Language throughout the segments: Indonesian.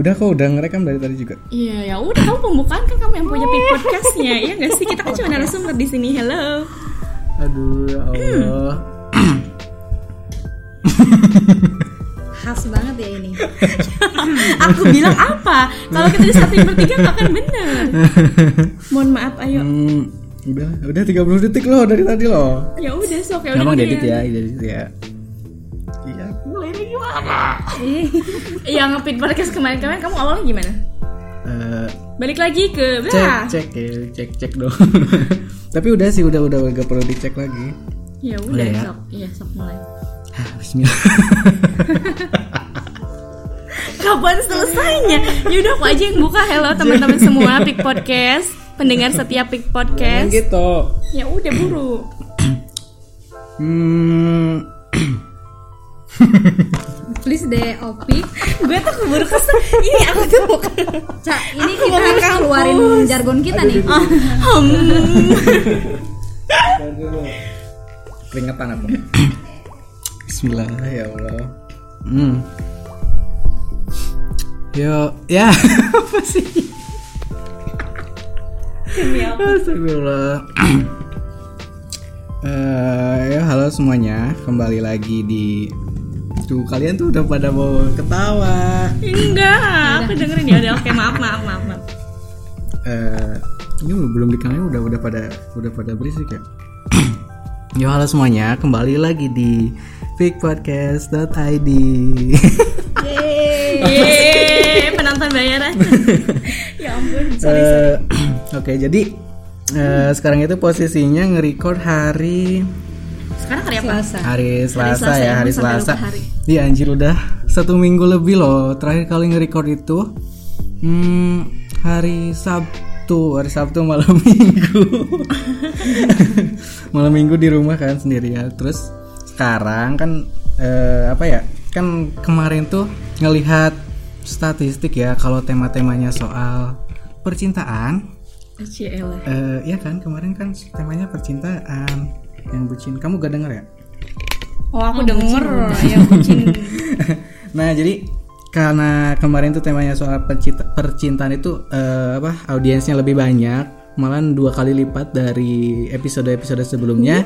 Udah kok udah ngerekam dari tadi juga. Iya ya udah kamu pembukaan kan kamu yang punya pik podcastnya ya nggak sih kita kan cuma narasumber di sini hello. Aduh ya Allah. Khas banget ya ini. Aku bilang apa? Kalau kita di satu bertiga nggak akan bener. Mohon maaf ayo. Hmm, udah udah 30 detik loh dari tadi loh. Ya udah sok ya udah. Gini edit ya, edit ya. Iya. Gimana? Yang ngepit podcast kemarin-kemarin kamu awalnya gimana? Eh, Balik lagi ke cek blah. cek ya, cek cek dong. Tapi udah sih udah udah gak perlu dicek lagi. Ya Udah udah ya? sok. Iya sok mulai. Hah, Bismillah. Kapan selesainya? Ya udah aku aja yang buka. Hello teman-teman semua Pik Podcast, pendengar setiap Pik Jangan Podcast. gitu. Ya udah buru. Hmm, Please deh Opi. Gue tuh keburu kesel. Ini aku tuh bukan. Cak, ini kita keluarin jargon kita nih. keringetan aku. Bismillah ya Allah. Hmm. Yo, ya apa sih? Astagfirullah. Eh, ya halo semuanya, kembali lagi di Tuh kalian tuh udah pada mau ketawa. Enggak, aku dengerin ya udah. Oke maaf maaf maaf. maaf. Eh, ini belum dikenalin udah udah pada udah pada berisik ya. Yo halo semuanya, kembali lagi di fikpodcast.id. Yeay, penonton bayaran. ya ampun. Sorry, sorry. Eh, Oke, jadi eh, sekarang itu posisinya nge-record hari Sekarang hari apa? Selasa. hari Selasa, Selasa ya, ya, hari Selasa. hari. Iya anjir udah satu minggu lebih loh. Terakhir kali nge-record itu hmm, hari Sabtu, hari Sabtu malam minggu. malam minggu di rumah kan sendirian. Terus sekarang kan eh, apa ya? Kan kemarin tuh ngelihat statistik ya kalau tema-temanya soal percintaan Ciela. Eh, ya kan kemarin kan temanya percintaan yang bucin. Kamu gak denger ya? Oh aku denger ya kucing. nah jadi karena kemarin tuh temanya soal percinta, percintaan itu eh, apa audiensnya lebih banyak, malah dua kali lipat dari episode-episode sebelumnya.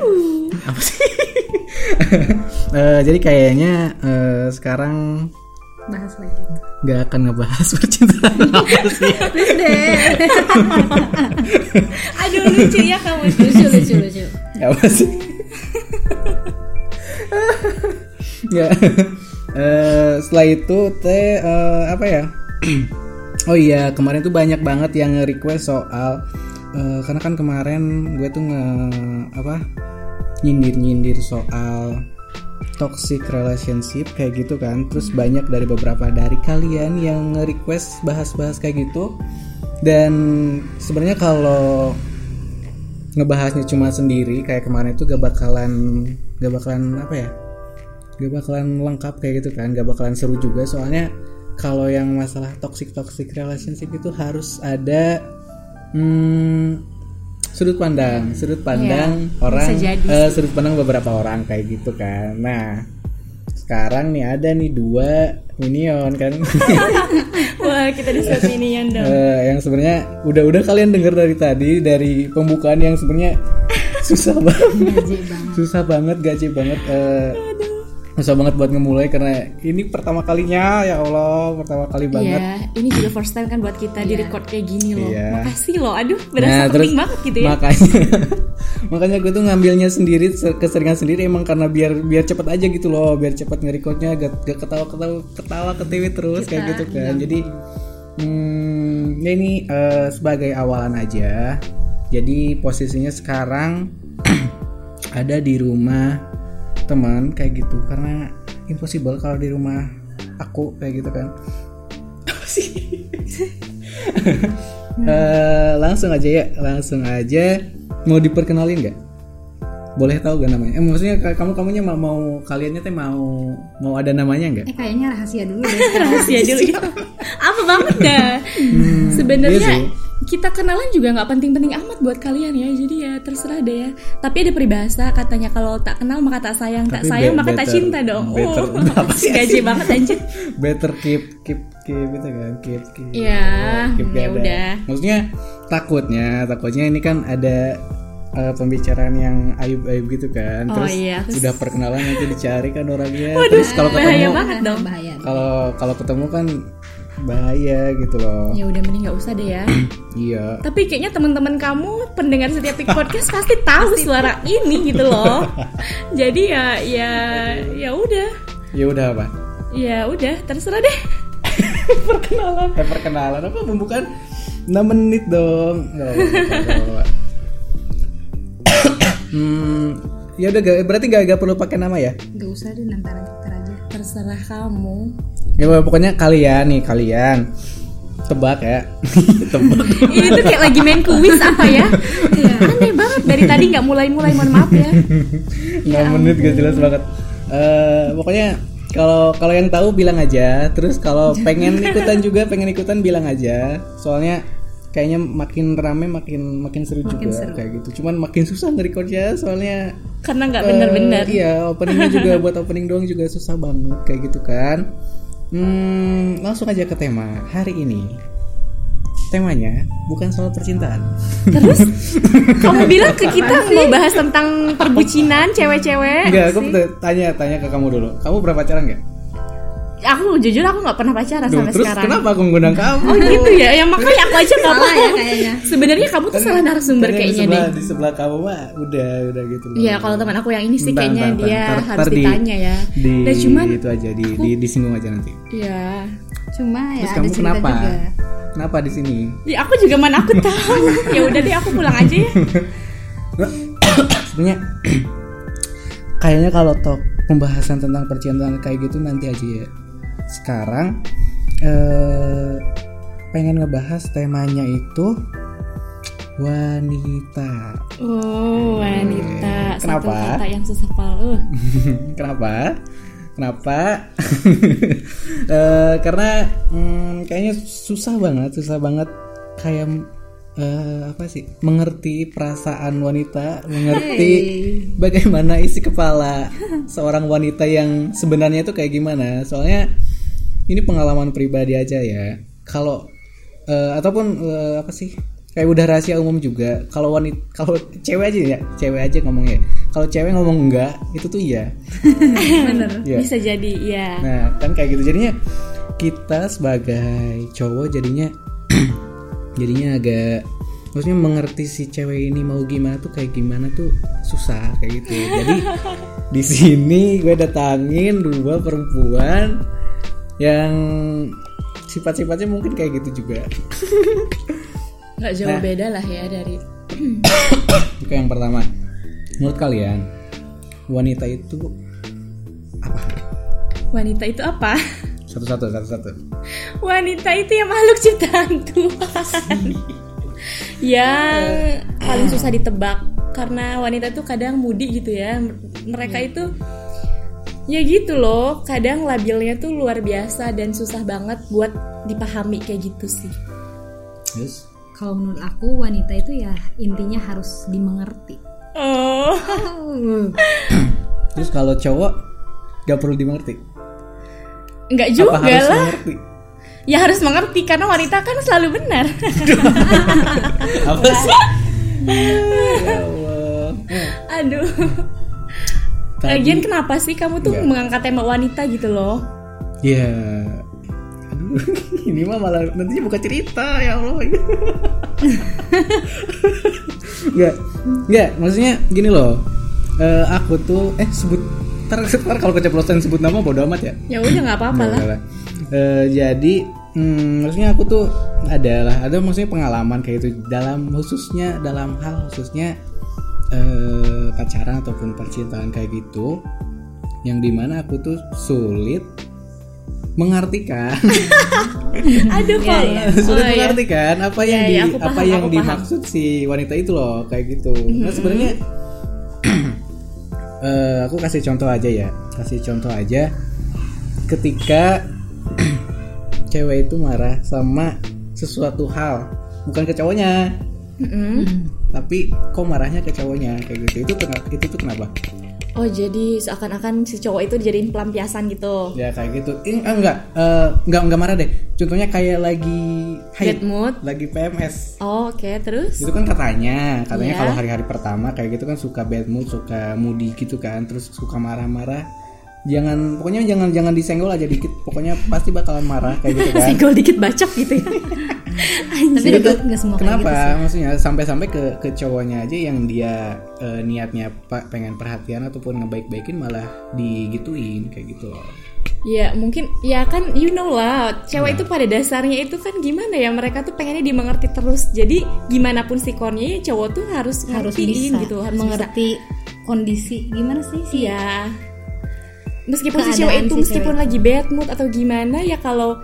Apa sih? Eh, jadi kayaknya eh, sekarang Bahas lagi. nggak akan ngebahas percintaan apa sih? Aduh lucu ya kamu. lucu lucu lucu. Apa sih? Ya. Eh, setelah itu teh eh, apa ya? Oh iya kemarin tuh banyak banget yang request soal eh, karena kan kemarin gue tuh nge apa nyindir nyindir soal toxic relationship kayak gitu kan. Terus banyak dari beberapa dari kalian yang nge-request bahas-bahas kayak gitu. Dan sebenarnya kalau ngebahasnya cuma sendiri kayak kemarin itu gak bakalan gak bakalan apa ya? Gak bakalan lengkap kayak gitu kan gak bakalan seru juga. Soalnya kalau yang masalah toxic toxic relationship itu harus ada hmm, sudut pandang. Sudut pandang orang Iya, jadi eh, sudut pandang beberapa orang kayak gitu kan. Nah sekarang nih ada nih dua minion kan Wah kita disebut minion dong. Eh, yang sebenarnya udah-udah kalian dengar dari tadi dari pembukaan yang sebenarnya susah banget Gaji banget. susah banget gaji banget eh, susah banget buat ngemulai karena ini pertama kalinya ya Allah pertama kali banget Iya, ini juga first time kan buat kita di record kayak gini loh. Iya. Makasih loh, aduh berasa penting banget gitu ya. makanya makanya gue tuh ngambilnya sendiri se- keseringan sendiri emang karena biar biar cepet aja gitu loh biar cepet nge-recordnya gak, gak ketawa ketawa ketawa ke TV terus kayak gitu kan jadi hmm, ini eh, sebagai awalan aja jadi posisinya sekarang ada di rumah teman kayak gitu karena impossible kalau di rumah aku kayak gitu kan apa sih Eh, langsung aja ya langsung aja mau diperkenalin nggak boleh tahu gak namanya eh maksudnya ka- kamu kamunya mau, mau kaliannya teh mau mau ada namanya nggak Eh kayaknya rahasia dulu deh. Rahasia dulu ya. Apa banget dah. Sebenarnya iya sih. Kita kenalan juga nggak penting-penting amat buat kalian ya. Jadi ya terserah deh ya. Tapi ada peribahasa katanya kalau tak kenal maka tak sayang, tak Tapi sayang be- maka tak better- cinta dong. better- Oh, apa sih? gaji banget anjir. better keep keep keep gitu kan keep keep Iya, keep ya udah. maksudnya takutnya takutnya ini kan ada eh, pembicaraan yang ayub-ayub gitu kan Oh, terus iya, terus- sudah perkenalan nanti dicari kan orangnya terus kalau bahaya ketemu banget dong. bahaya kalau kalau ketemu kan bahaya gitu loh Ya udah mending nggak usah deh ya. iya Tapi kayaknya teman-teman kamu pendengar setiap podcast pasti tahu suara ini gitu loh. Jadi ya ya ya udah. ya udah apa Ya udah, terserah deh. Perkenalan. Eh, perkenalan apa pembukaan 6 menit dong apa-apa, hmm, ya udah gak- berarti gak, gak perlu pakai nama ya Gak usah deh ntar aja Terserah kamu. Ya pokoknya kalian nih kalian. Tebak ya. Tebak. Ini tuh kayak lagi main kuis apa ya? Aneh banget. Dari tadi nggak mulai-mulai mohon maaf ya. 6 menit gak jelas banget. Eh, pokoknya kalau kalau yang tahu bilang aja. Terus kalau pengen ikutan juga pengen ikutan bilang aja. Soalnya kayaknya makin rame makin makin seru juga kayak gitu. Cuman makin susah nge-recordnya soalnya Karena nggak Eh, bener-bener. iya, openingnya juga buat opening doang juga susah banget kayak gitu kan. Hmm, langsung aja ke tema hari ini. Temanya bukan soal percintaan. Terus kamu bilang ke kita mau bahas tentang perbucinan cewek-cewek. Enggak, aku tanya tanya ke kamu dulu. Kamu pernah pacaran nggak? Aku jujur aku nggak pernah pacaran Duh, sampai terus sekarang. kenapa aku mengundang kamu? Oh gitu ya, ya makanya aku aja nggak ya paham. kayaknya Sebenarnya kamu tuh salah narasumber yang di kayaknya sebelah, deh. Di sebelah kamu mah udah udah gitu. Iya, kalau teman aku yang ini sih kayaknya ntar, ntar, dia ntar, harus ditanya ya. Di Dan cuman itu aja di, di disinggung aja nanti. ya, cuma ya Terus ada kamu cerita kenapa? juga Kenapa di sini? ya aku juga mana aku tahu. ya udah deh aku pulang aja ya. sebenarnya kayaknya kalau top pembahasan tentang percintaan kayak gitu nanti aja ya sekarang eh pengen ngebahas temanya itu wanita Oh, wanita. Satu Kenapa? kata yang susah palu. kenapa kenapa Eh, karena hmm, kayaknya susah banget susah banget kayak eh, apa sih mengerti perasaan wanita mengerti bagaimana isi kepala seorang wanita yang sebenarnya itu kayak gimana soalnya ini pengalaman pribadi aja ya. Kalau eh, ataupun eh, apa sih? Kayak udah rahasia umum juga. Kalau wanita kalau cewek aja ya cewek aja ngomongnya kalau cewek ngomong enggak itu tuh iya. Bener. Iya. Bisa jadi ya. Nah, kan kayak gitu. Jadinya kita sebagai cowok jadinya jadinya agak maksudnya mengerti si cewek ini mau gimana tuh kayak gimana tuh susah kayak gitu. Jadi di sini gue datangin dua perempuan yang sifat-sifatnya mungkin kayak gitu juga. Nggak jauh beda lah ya dari Oke, yang pertama. Menurut kalian wanita itu apa? wanita itu apa? Satu-satu, satu-satu. Wanita itu yang makhluk ciptaan Tuhan. yang paling susah ditebak karena wanita tuh kadang mudi gitu ya. Mereka itu ya gitu loh, kadang labilnya tuh luar biasa dan susah banget buat dipahami kayak gitu sih. Terus kalau menurut aku wanita itu ya intinya harus dimengerti Oh, Terus kalau cowok gak perlu dimengerti. nggak Apa juga harus lah. mengerti? Ya harus mengerti karena wanita kan selalu benar. Apa sih? ya Allah. Aduh. Tadi- Lagian kenapa sih kamu tuh Nggak. mengangkat tema wanita gitu loh? Ya. Aduh, ini mah malah nantinya buka cerita ya Allah. Enggak. Enggak, maksudnya gini loh. Eh, aku tuh eh sebut ntar, ntar kalau keceplosan sebut nama bodo amat ya. Ya udah nggak apa-apa lah. Eh, jadi hmm, maksudnya aku tuh adalah ada maksudnya pengalaman kayak itu dalam khususnya dalam hal khususnya eh, pacaran ataupun percintaan kayak gitu yang di mana aku tuh sulit mengartikan Aduh kok. sulit Oh, iya. mengartikan apa yang Iya, di paham, apa yang aku paham. dimaksud si wanita itu loh kayak gitu nah sebenarnya eh, aku kasih contoh aja ya kasih contoh aja ketika cewek itu marah sama sesuatu hal bukan ke cowoknya Mm-mm. Tapi kok marahnya ke cowoknya kayak gitu itu kenapa itu tuh kenapa Oh jadi seakan-akan si cowok itu dijadiin pelampiasan gitu. Ya kayak gitu. Ini ah, enggak eh, enggak enggak marah deh. Contohnya kayak lagi Bad mood. lagi PMS. Oh, Oke terus? Itu kan katanya, katanya Iya. kalau hari-hari pertama kayak gitu kan suka bad mood, suka moody gitu kan, terus suka marah-marah. Jangan pokoknya jangan jangan disenggol aja dikit. Pokoknya pasti bakalan marah kayak gitu kan. Single dikit bacok gitu ya. Tapi Itu nggak nggak semua kayak Kenapa? gitu sih. Maksudnya sampai-sampai ke ke cowoknya aja yang dia eh, niatnya pak pengen perhatian ataupun ngebaik-baikin malah digituin kayak gitu loh. Ya mungkin ya kan you know lah cewek itu pada dasarnya itu kan gimana ya mereka tuh pengennya dimengerti terus jadi gimana pun sikonnya ya cowok tuh harus harus ngertiin bisa gitu harus mengerti kondisi gimana sih bisa. sih Iya. Meskipun si cewek itu si meskipun cewek. lagi bad mood atau gimana ya kalau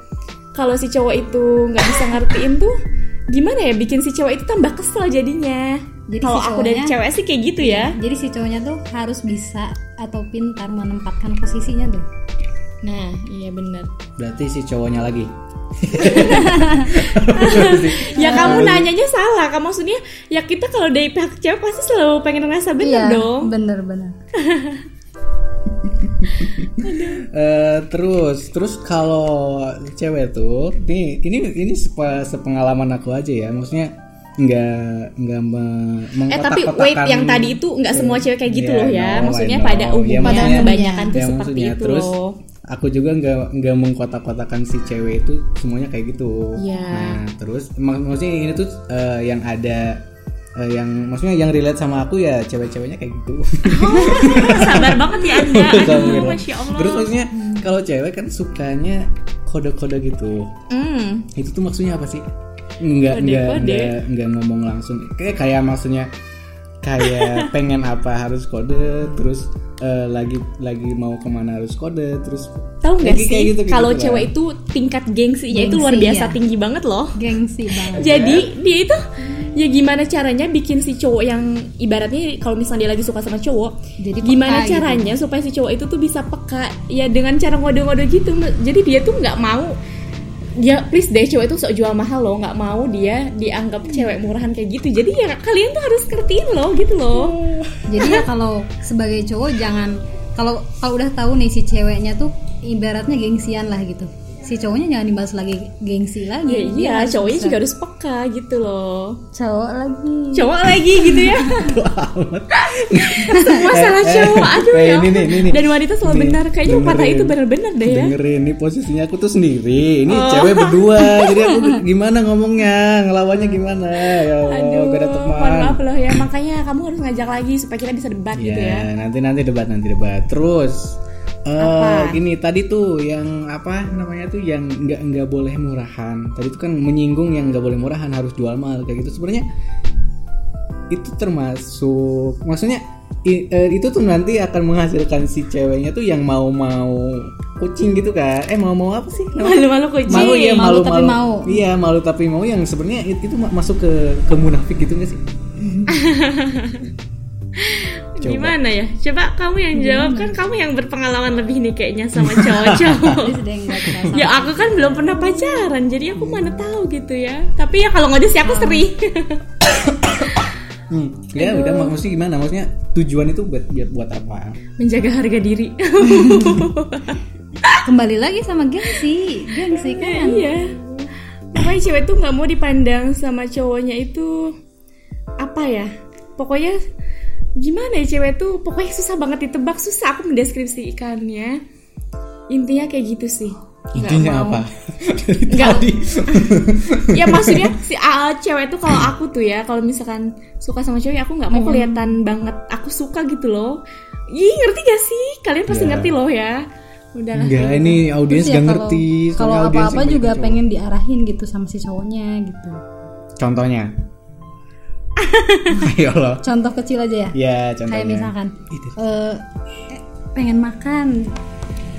kalau si cowok itu nggak bisa ngertiin tuh gimana ya bikin si cowok itu tambah kesel jadinya. Jadi Kalau si aku dari cowoknya- cewek sih kayak gitu ya. jadi si cowoknya tuh harus bisa atau pintar menempatkan posisinya tuh Nah, iya benar. Berarti si cowoknya lagi. Ya kamu nanyanya salah. Kamu maksudnya ya kita kalau dari pihak cewek pasti selalu pengen ngerasa bener Iya, dong. bener-bener Eh, terus terus kalau cewek tuh ini ini ini sepe- sepengalaman aku aja ya maksudnya nggak nggak me, Eh tapi wait yang tadi itu nggak semua cewek kayak gitu Iya, loh ya. no, Maksudnya know. pada Ya, umumnya maksudnya- kebanyakan tuh ya, seperti itu terus loh. aku juga nggak nggak mengkotak-kotakan si cewek itu semuanya kayak gitu Iya. nah terus mak- maksudnya ini tuh eh, yang ada eh, yang maksudnya yang relate sama aku ya cewek-ceweknya kayak gitu Sabar banget ya Anda. Aduh, masya Allah. terus maksudnya kalau cewek kan sukanya kode-kode gitu Hmm. itu tuh maksudnya apa sih nggak nggak Kode-kode. nggak nggak ngomong langsung kayak kayak maksudnya kayak pengen apa harus kode terus eh, lagi lagi mau ke mana harus kode terus Tahu nggak sih kayak gitu- kalau gitu lah. cewek itu tingkat gengsinya itu luar Gengsi, biasa ya. tinggi banget loh. gengsi banget Jadi dia itu ya gimana caranya bikin si cowok yang ibaratnya kalau misalnya dia lagi suka sama cowok, Jadi peka gimana gitu. caranya supaya si cowok itu tuh bisa peka? Ya dengan cara ngode-ngode gitu. Jadi dia tuh nggak mau dia please deh cewek itu sok jual mahal loh nggak mau dia dianggap cewek murahan kayak gitu. Jadi ya kalian tuh harus ngertiin loh gitu loh. Jadi ya kalau sebagai cowok jangan kalau kalau udah tahu nih si ceweknya tuh ibaratnya gengsian lah gitu si cowoknya jangan dibahas lagi gengsi lagi ya iya harus cowoknya bisa. juga harus peka gitu loh. Cowok lagi. Cowok lagi gitu ya. Semua salah Eh, cowok aduh eh, ya ini ini nih. dan wanita selalu benar kayaknya dengerin. itu benar-benar deh ya. Dengerin ini posisinya aku tuh sendiri. Ini Oh. cewek berdua jadi aku gimana ngomongnya ngelawannya gimana? Ya Allah aduh gak ada teman. maaf loh ya makanya kamu harus ngajak lagi supaya kita bisa debat gitu ya. nanti nanti debat nanti debat. Terus Apa? gini tadi tuh yang apa namanya tuh yang nggak nggak boleh murahan tadi tuh kan menyinggung yang nggak boleh murahan harus jual mahal kayak gitu sebenarnya itu termasuk maksudnya i- eh, itu tuh nanti akan menghasilkan si ceweknya tuh yang mau mau kucing gitu kan eh mau mau apa sih namanya? malu-malu kucing malu ya Malu malu, tapi mau. iya malu tapi mau yang sebenarnya it- itu ma- masuk ke ke munafik gitu gak sih Coba. gimana ya? Coba kamu yang jawab. Kan kamu yang berpengalaman lebih nih kayaknya sama cowok-cowok. Jadi ya aku kan belum pernah pacaran jadi aku mana tahu gitu ya. Tapi ya kalau nggak ada sih aku sering Hmm, ya udah mak- maksudnya gimana? Maksudnya tujuan itu buat buat, buat apa? menjaga harga diri. Kembali lagi sama gengsi gengsi kan? Iya. Pokoknya cewek tuh nggak mau dipandang sama cowoknya itu apa ya? Pokoknya gimana ya cewek tuh pokoknya susah banget ditebak susah aku mendeskripsikannya intinya kayak gitu sih Intinya apa? Nggak. ya maksudnya si ah, cewek tuh kalau aku tuh ya kalau misalkan suka sama cewek aku nggak mau kelihatan banget aku suka gitu loh Ih ngerti gak sih kalian pasti Ya. ngerti loh ya udahlah Enggak, ini audiens Terus ya gak ngerti. kalau audiens apa-apa juga pengen diarahin gitu sama si cowoknya gitu. Contohnya. Ayo loh. contoh kecil aja ya Ya, contohnya. kayak misalkan Itu. eh, eh, pengen makan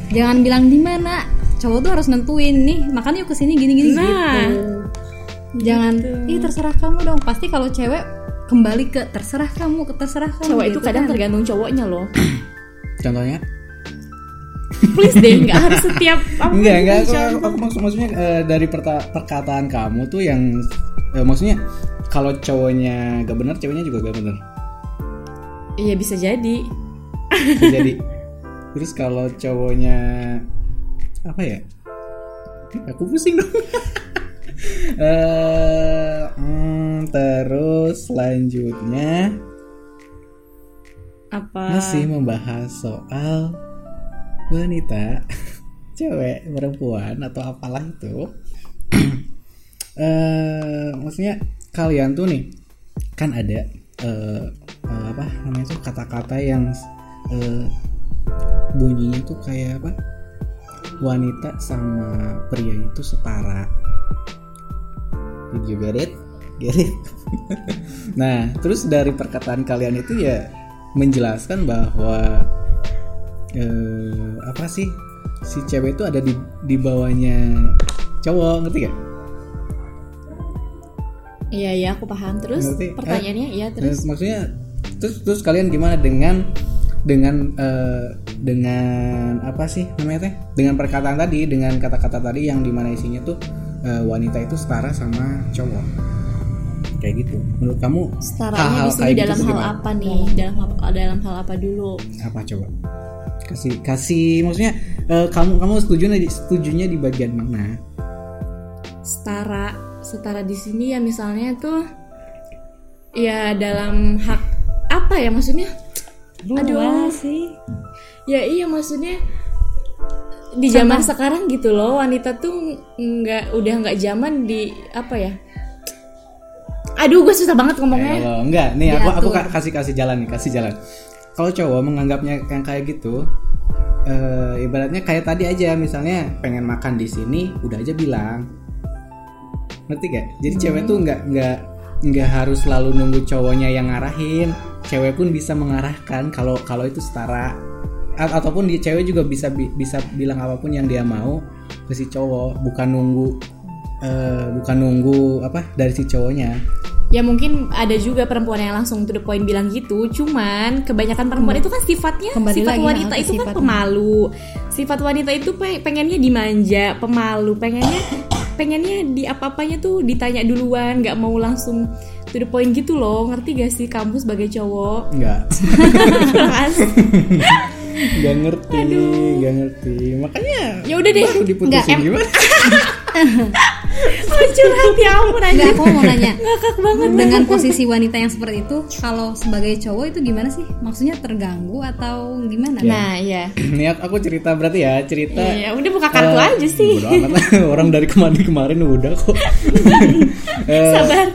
jangan bilang di mana cowok tuh harus nentuin nih makan yuk ke sini gini gini Nah. gitu jangan ih terserah kamu dong pasti kalau cewek kembali ke terserah kamu ke terserah kamu cowok itu gitu kadang kan. tergantung cowoknya loh Contohnya? Please deh nggak harus setiap apa Enggak, enggak. gitu, Aku, aku, aku maksud maksudnya eh, dari perta- perkataan kamu tuh yang eh, maksudnya kalau cowoknya gak benar, ceweknya juga gak benar. iya bisa jadi Bisa jadi terus kalau cowoknya apa ya aku pusing dong Eh, hmm, terus selanjutnya Apa? masih membahas soal wanita, cewek, perempuan atau apalah itu. eh maksudnya kalian tuh nih kan ada eh, eh, apa namanya tuh kata-kata yang eh, bunyinya tuh kayak apa? Wanita sama pria itu setara. Did you get it? Get it? nah, terus dari perkataan kalian itu ya menjelaskan bahwa eh, apa sih si cewek itu ada di di bawahnya cowok ngerti gak? Iya iya aku paham. Terus Ngerti? pertanyaannya iya Nah, terus maksudnya terus terus kalian gimana dengan dengan eh, dengan apa sih namanya teh? Dengan perkataan tadi, dengan kata-kata tadi yang di mana isinya tuh eh, wanita itu setara sama cowok. Kayak gitu. Menurut kamu setaranya hal-hal di sini gitu dalam hal gimana? apa nih? Dalam hal, dalam hal apa dulu? apa coba? Kasih kasih maksudnya eh, kamu kamu setuju setujunya di bagian mana? Setara setara di sini ya misalnya tuh ya dalam hak apa ya maksudnya? Aduh. sih. Ya iya maksudnya di zaman sekarang gitu loh wanita tuh nggak udah nggak zaman di apa ya? Aduh gue susah banget ngomongnya. Eh, enggak, nih aku aku ka- kasih kasih jalan nih, kasih jalan. Kalau cowok menganggapnya yang kayak gitu, eh, ibaratnya kayak tadi aja, misalnya pengen makan di sini, udah aja bilang, ngerti gak? Jadi cewek tuh nggak nggak nggak harus selalu nunggu cowoknya yang ngarahin, cewek pun bisa mengarahkan kalau kalau itu setara. A- ataupun di cewek juga bisa bi- bisa bilang apa pun yang dia mau ke si cowok, bukan nunggu eh, bukan nunggu apa dari si cowoknya. Ya mungkin ada juga perempuan yang langsung to the point bilang gitu, cuman kebanyakan perempuan itu kan sifatnya Kembali sifat lagi, wanita itu kan sifatnya. pemalu. Sifat wanita itu pe- pengennya dimanja, pemalu, pengennya pengennya di apa-apanya tuh ditanya duluan, nggak mau langsung to the point gitu loh. Ngerti gak sih kamu sebagai cowok? Enggak. Keras. Gak ngerti, gak ngerti. Makanya ya udah deh. Nggak, em- gimana? Oh, curhat ya ampun anjir. aku mau nanya. Ngakak banget. Dengan posisi wanita yang seperti itu, kalau sebagai cowok itu gimana sih? Maksudnya terganggu atau gimana? Nah, ya. Nih aku cerita berarti ya, cerita Ya udah buka kartu eh, aja sih. Orang dari kemarin-kemarin udah kok. Eh, Sabar.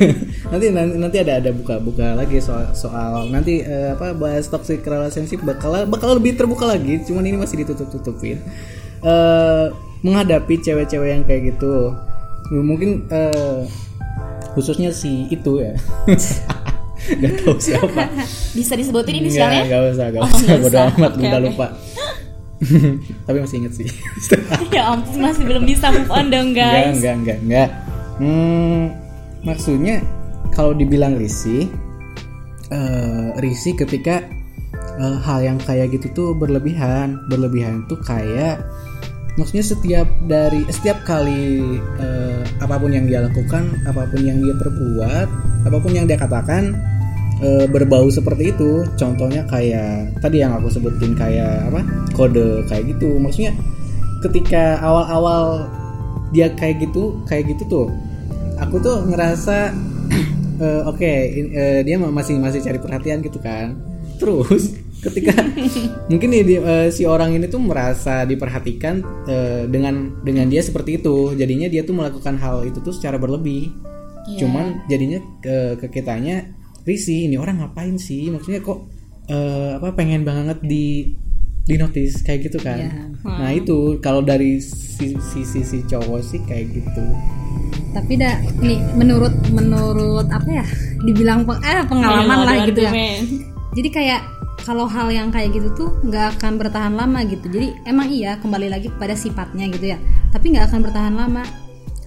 nanti nanti ada ada buka-buka lagi soal soal nanti eh, apa bahas toxic relationship bakal bakal lebih terbuka lagi cuman ini masih ditutup-tutupin eh menghadapi cewek-cewek yang kayak gitu mungkin eh, khususnya si itu ya nggak tahu siapa Bisa disebutin Nggak, inisialnya? nggak usah nggak Oh, usah bodo usah. amat Oke, udah lupa tapi masih inget sih ya ampun masih belum bisa move on dong Enggak, guys. enggak, enggak, enggak. Hmm, maksudnya kalau dibilang risih, eh, risih ketika eh, hal yang kayak gitu tuh berlebihan. Berlebihan tuh kayak maksudnya setiap dari setiap kali eh, apa pun yang dia lakukan, apa pun yang dia perbuat, apa pun yang dia katakan eh, berbau seperti itu. Contohnya kayak tadi yang aku sebutin kayak apa? kode kayak gitu. Maksudnya ketika awal-awal dia kayak gitu kayak gitu tuh aku tuh ngerasa eh, oke in- eh, dia ma- masih masih cari perhatian gitu kan terus ketika mungkin nih dia- eh, si orang ini tuh merasa diperhatikan eh, dengan dengan dia seperti itu jadinya dia tuh melakukan hal itu tuh secara berlebih Iya. cuman jadinya ke, ke kitanya risih ini orang ngapain sih maksudnya kok eh, apa pengen banget di di notice kayak gitu kan Iya. nah itu kalau dari si si, si, si cowok sih kayak gitu Tapi dah nih menurut menurut apa ya? Dibilang peng- eh, pengalaman lah gitu ya. Jadi kayak kalau hal yang kayak gitu tuh nggak akan bertahan lama gitu. Jadi emang iya kembali lagi kepada sifatnya gitu ya. Tapi nggak akan bertahan lama.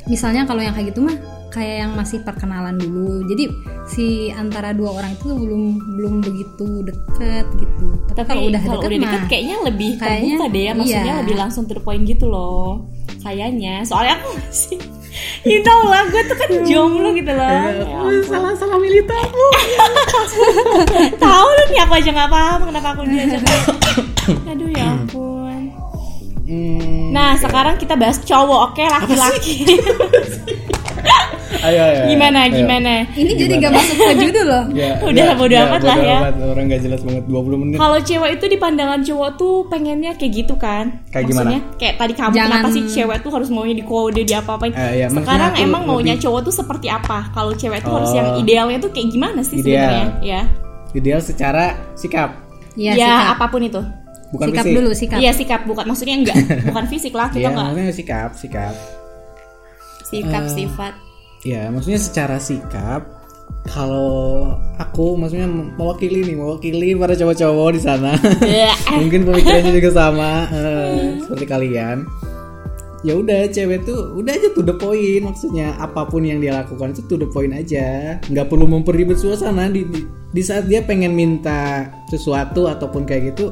Misalnya kalau yang kayak gitu mah kayak yang masih perkenalan dulu. Jadi si antara dua orang itu belum belum begitu deket gitu. Tapi, Tapi kalau udah kalau deket udah deket mah kayaknya lebih kayaknya terbuka deh ya, maksudnya iya. lebih langsung point gitu loh. Kayaknya, soalnya aku masih You know lah, gue tuh kan jomblo gitu loh. Ya ampun. salah salah milih tahu Tahu lu nih aku aja nggak paham kenapa aku diajak. Aduh ya ampun. Hmm, Nah sekarang kita bahas cowok, oke laki-laki. ayo, ayo, ayo. gimana Ayo. gimana? Ini jadi gak masuk ke judul loh. Ya, Udah, bodo amat lah ya. amat. Orang gak jelas banget 20 menit. Kalau cewek itu di pandangan cowok tuh pengennya kayak gitu kan? Kayak Maksudnya kayak tadi kamu Jangan- kenapa sih cewek tuh harus maunya di kode di apa-apain? Eh, iya, maksudnya Sekarang emang maunya lebih- cowok tuh seperti apa? Kalau cewek tuh harus Oh. yang idealnya tuh kayak gimana sih Ideal. sebenarnya? Ya. Ideal secara sikap, Iya, ya, sikap. apa pun itu. bukan sikap fisik. dulu, sikap. Iya sikap bukan maksudnya enggak bukan fisik lah kita Iya, enggak maksudnya sikap, sikap. Sikap Eh, sifat. Ya, maksudnya secara sikap kalau aku maksudnya mewakili nih, mewakili para cowok-cowok di sana. Ya. Mungkin pemikirannya juga sama eh, seperti kalian. Ya udah, cewek tuh udah aja to the point maksudnya apa pun yang dia lakukan itu to the point aja. nggak perlu memperibet suasana di, di di saat dia pengen minta sesuatu ataupun kayak gitu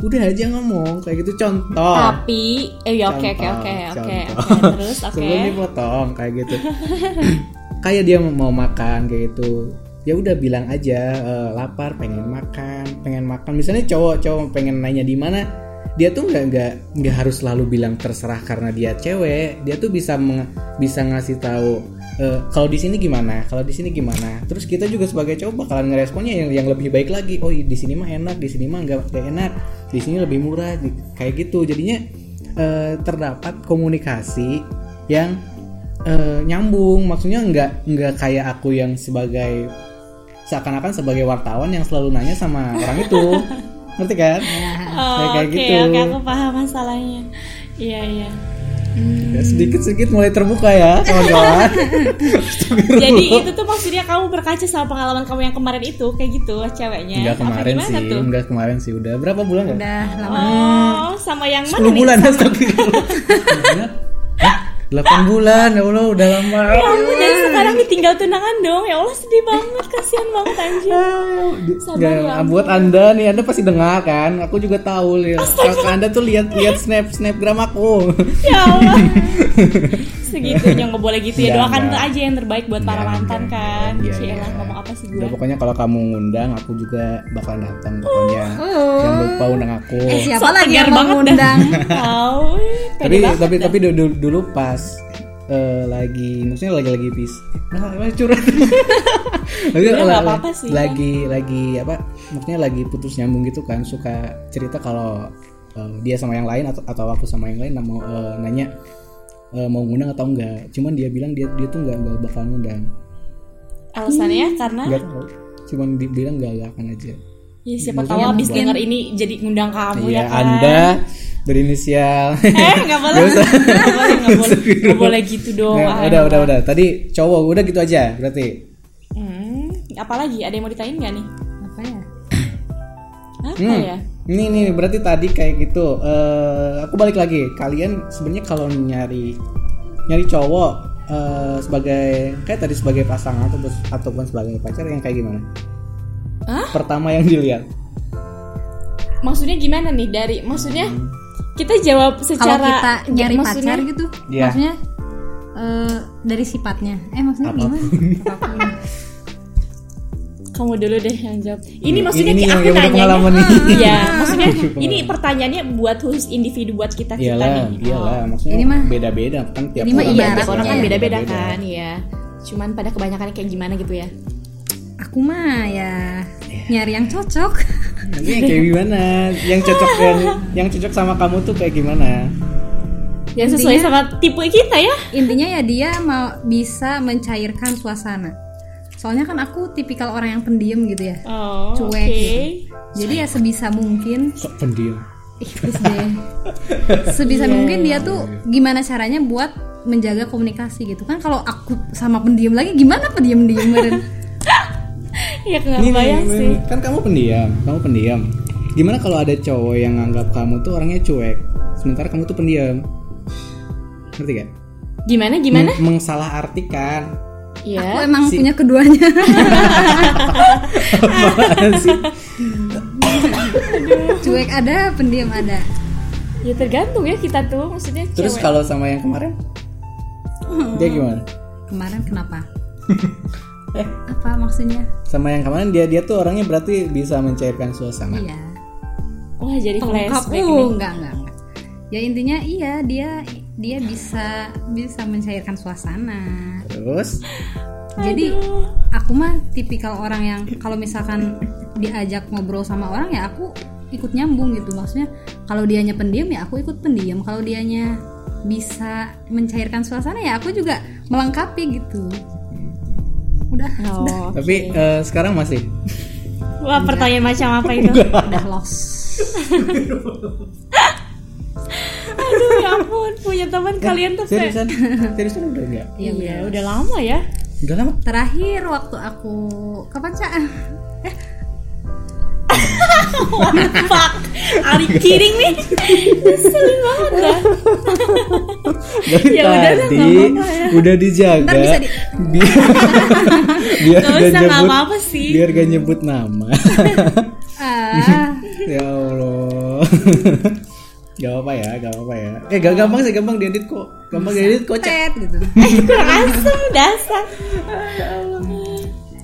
udah aja ngomong kayak gitu contoh. Tapi eh ya oke oke oke oke terus oke. sebelum dipotong kayak gitu. Kayak dia mau makan kayak gitu. Ya udah bilang aja eh, lapar pengen makan pengen makan. Misalnya cowok cowok pengen nanya di mana dia tuh nggak nggak nggak harus selalu bilang terserah karena dia cewek. Dia tuh bisa meng- bisa ngasih tahu eh, kalau di sini gimana kalau di sini gimana. Terus kita juga sebagai cowok bakalan ngeresponnya yang yang lebih baik lagi. Oh di sini mah enak di sini mah nggak enak di sini lebih murah kayak gitu jadinya eh, terdapat komunikasi yang eh, nyambung maksudnya nggak nggak kayak aku yang sebagai seakan-akan sebagai wartawan yang selalu nanya sama orang itu ngerti kan Oh, kayak oke gitu. oke aku paham masalahnya. Iya iya. Ya, sedikit-sedikit mulai terbuka ya kawan-kawan Jadi itu tuh maksudnya kamu berkaca sama pengalaman kamu yang kemarin itu kayak gitu ceweknya. Enggak kemarin sih, tuh? enggak kemarin sih. Udah berapa bulan ya? Udah lama. Oh, sama yang mana 10 nih? bulan astagfirullah. Hah? 8 bulan ya Allah udah lama. Ya ampun, dari sekarang ditinggal tunangan dong. Ya Allah sedih banget, kasihan banget anjir. Sabar Nggak, ya ampun. buat anda nih, anda pasti dengar kan? Aku juga tahu lihat. Kalau anda tuh lihat lihat snap snapgram aku. Ya Allah. Segitunya nggak boleh gitu ya. Enggak, Doakan enggak. aja yang terbaik buat para Enggak, mantan kan. Iya, Cielah iya. ngomong apa sih gue? Udah pokoknya kalau kamu ngundang, aku juga bakal datang pokoknya. Jangan lupa undang aku. Eh, siapa lagi yang mau ngundang? Tahu. tapi tapi tapi dulu, dulu, dulu pas eh, lagi maksudnya lagi lagi bis nah, curhat. Lagi- la- apa-apa sih, lagi lagi apa maksudnya lagi putus nyambung gitu kan suka cerita kalau eh, dia sama yang lain atau atau aku sama yang lain nah, mau eh, nanya eh, mau ngundang atau enggak. Cuman dia bilang dia dia tuh nggak nggak bakal ngundang. Alasannya karena? Nggak tahu. Cuman dibilang nggak nggak akan aja. Ya siapa tahu abis denger ini jadi ngundang kamu ya Iya, kan. anda berinisial Eh nggak boleh. Nggak boleh nggak boleh nggak boleh gitu dong. Nah, Ah. udah udah udah tadi cowok udah gitu aja berarti Hmm, apalagi ada yang mau ditanyain nggak nih? Apa ya? Apa Hmm. ya? Ini nih berarti tadi kayak gitu. Eh, aku balik lagi. Kalian sebenarnya kalau nyari nyari cowok eh, sebagai kayak tadi sebagai pasangan atau ataupun sebagai pacar yang kayak gimana? Hah? Pertama yang dilihat. Maksudnya gimana nih dari maksudnya kita jawab Kalau secara kita nyari maksudnya- pacar gitu, Iya. maksudnya eh, dari sifatnya. Eh maksudnya gimana? Apa pun. Kamu dulu deh yang jawab. Ini maksudnya ini yang- aku nanya. pengalaman nih. Iya, maksudnya ini pertanyaannya buat khusus individu buat kita kita Iyalah, nih. iyalah. Maksudnya Ini mah- beda-beda kan tiap ini mah orang. Iya, tiap orang kan ya. beda-beda kan, iya. Cuman pada kebanyakan kayak gimana gitu ya. Aku mah ya Iya. nyari yang cocok. Nanti yang kayak gimana? Yang cocok yang yang cocok sama kamu tuh kayak gimana? Yang sesuai sama tipe kita ya. Intinya ya dia mau bisa mencairkan suasana. Soalnya kan aku tipikal orang yang pendiam gitu ya. Oh, Cuek oke. gitu. Jadi ya sebisa mungkin Sok pendiam. Ih, please deh. Sebisa Iya. mungkin dia tuh gimana caranya buat menjaga komunikasi gitu kan kalau aku sama pendiam lagi gimana pendiam-diam kemarin Iya, nggak Nih, kebayang nih, sih. Kan kamu pendiam, kamu pendiam. Gimana kalau ada cowok yang nganggap kamu tuh orangnya cuek, sementara kamu tuh pendiam? Ngerti gak? Gimana gimana? Meng- Mengsalah-artikan. aku Iya. emang Si- punya keduanya Apaan sih? cuek ada pendiam ada Ya tergantung ya kita tuh, maksudnya Terus kalau sama yang kemarin? Dia gimana? kemarin kenapa Eh, apa maksudnya? sama yang kemarin dia dia tuh orangnya berarti bisa mencairkan suasana. iya. Wah jadi pelengkap flashback uh nih. enggak enggak enggak ya intinya iya dia dia bisa bisa mencairkan suasana. Terus? Jadi aku mah tipikal orang yang kalau misalkan diajak ngobrol sama orang ya aku ikut nyambung gitu. Maksudnya kalau dianya pendiam ya aku ikut pendiam. Kalau dianya bisa mencairkan suasana ya aku juga melengkapi gitu udah. Oh. tapi eh, sekarang masih? Wah pertanyaan macam apa itu? udah lost. Aduh ya ampun. Punya teman kalian tuh seriusan? Seriusan udah enggak? Ya Iya. udah udah lama ya. udah lama? Terakhir waktu aku kapan cak Fuck, are you kidding nih? Ngeselin banget dari Ya udah tadi nggak apa-apa ya. udah dijaga. Ntar bisa di- biar biar Gak usah nyebut apa-apa sih. biar gak nyebut nama. Ah. Ya Allah. Gak apa ya gak apa ya. Eh gak gampang sih gampang diedit kok. Gampang diedit kok Cak. tet gitu. Kurang asem dasar.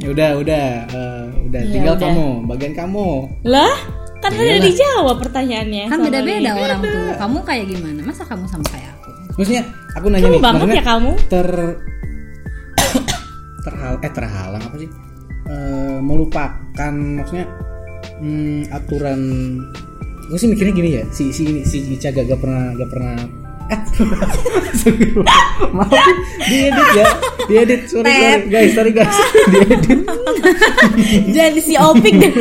ya udah udah. Eh, udah. Ya tinggal udah. kamu bagian kamu. Lah, kan udah dijawab pertanyaannya. kan beda-beda ini. orang tuh. Kamu kayak gimana? Masa kamu sama kayak aku? Maksudnya aku nanya Kamu nih banget maksudnya ya kamu? ter terhal eh terhalang apa sih? Eh, melupakan maksudnya hmm, aturan. Gue sih mikirnya gini ya si si si Ica gak, gak pernah gak pernah maaf diedit ya diedit sorry sorry guys sorry guys diedit Jadi si Opik deh.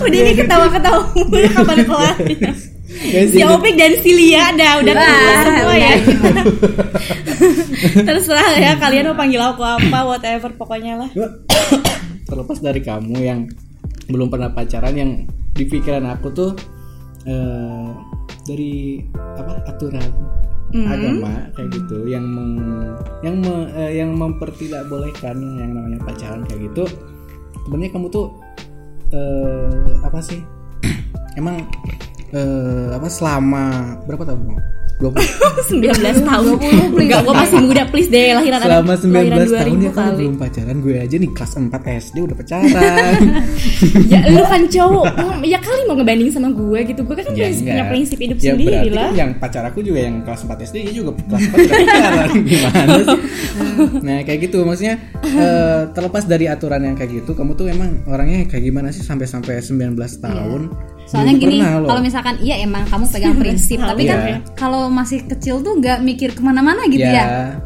Udah ini ketawa-ketawa mulu kapan kelarnya. guys Si. Opik dan si Lia dah udah keluar semua ya. Terserah ya kalian mau panggil aku apa whatever pokoknya lah. Terlepas dari kamu yang belum pernah pacaran yang di pikiran aku tuh eh, dari apa aturan Hmm. agama kayak gitu yang meng- yang me- eh, yang mempertidakbolehkan yang namanya pacaran kayak gitu sebenarnya kamu tuh eh, apa sih emang eh, apa selama berapa tahun kamu? 20 19 tahun. Enggak, gua masih muda please deh lahiran selama anak- lahiran 19 tahun 2000 ya kali. belum pacaran. Gue aja nih kelas 4 SD udah pacaran. Ya lu kan cowok, ya kali mau ngebanding sama gue gitu. Gue kan Ya, punya prinsip hidup Ya, sendiri lah. kan yang pacar aku juga yang kelas 4 SD dia juga kelas 4 udah pacaran. Gimana sih? Nah kayak gitu. Maksudnya eh, terlepas dari aturan yang kayak gitu kamu tuh emang orangnya kayak gimana sih sampai sampai 19 tahun soalnya Belum gini kalau misalkan iya emang kamu pegang prinsip tapi kan Iya. kalau masih kecil tuh nggak mikir ke mana-mana gitu Ya, ya,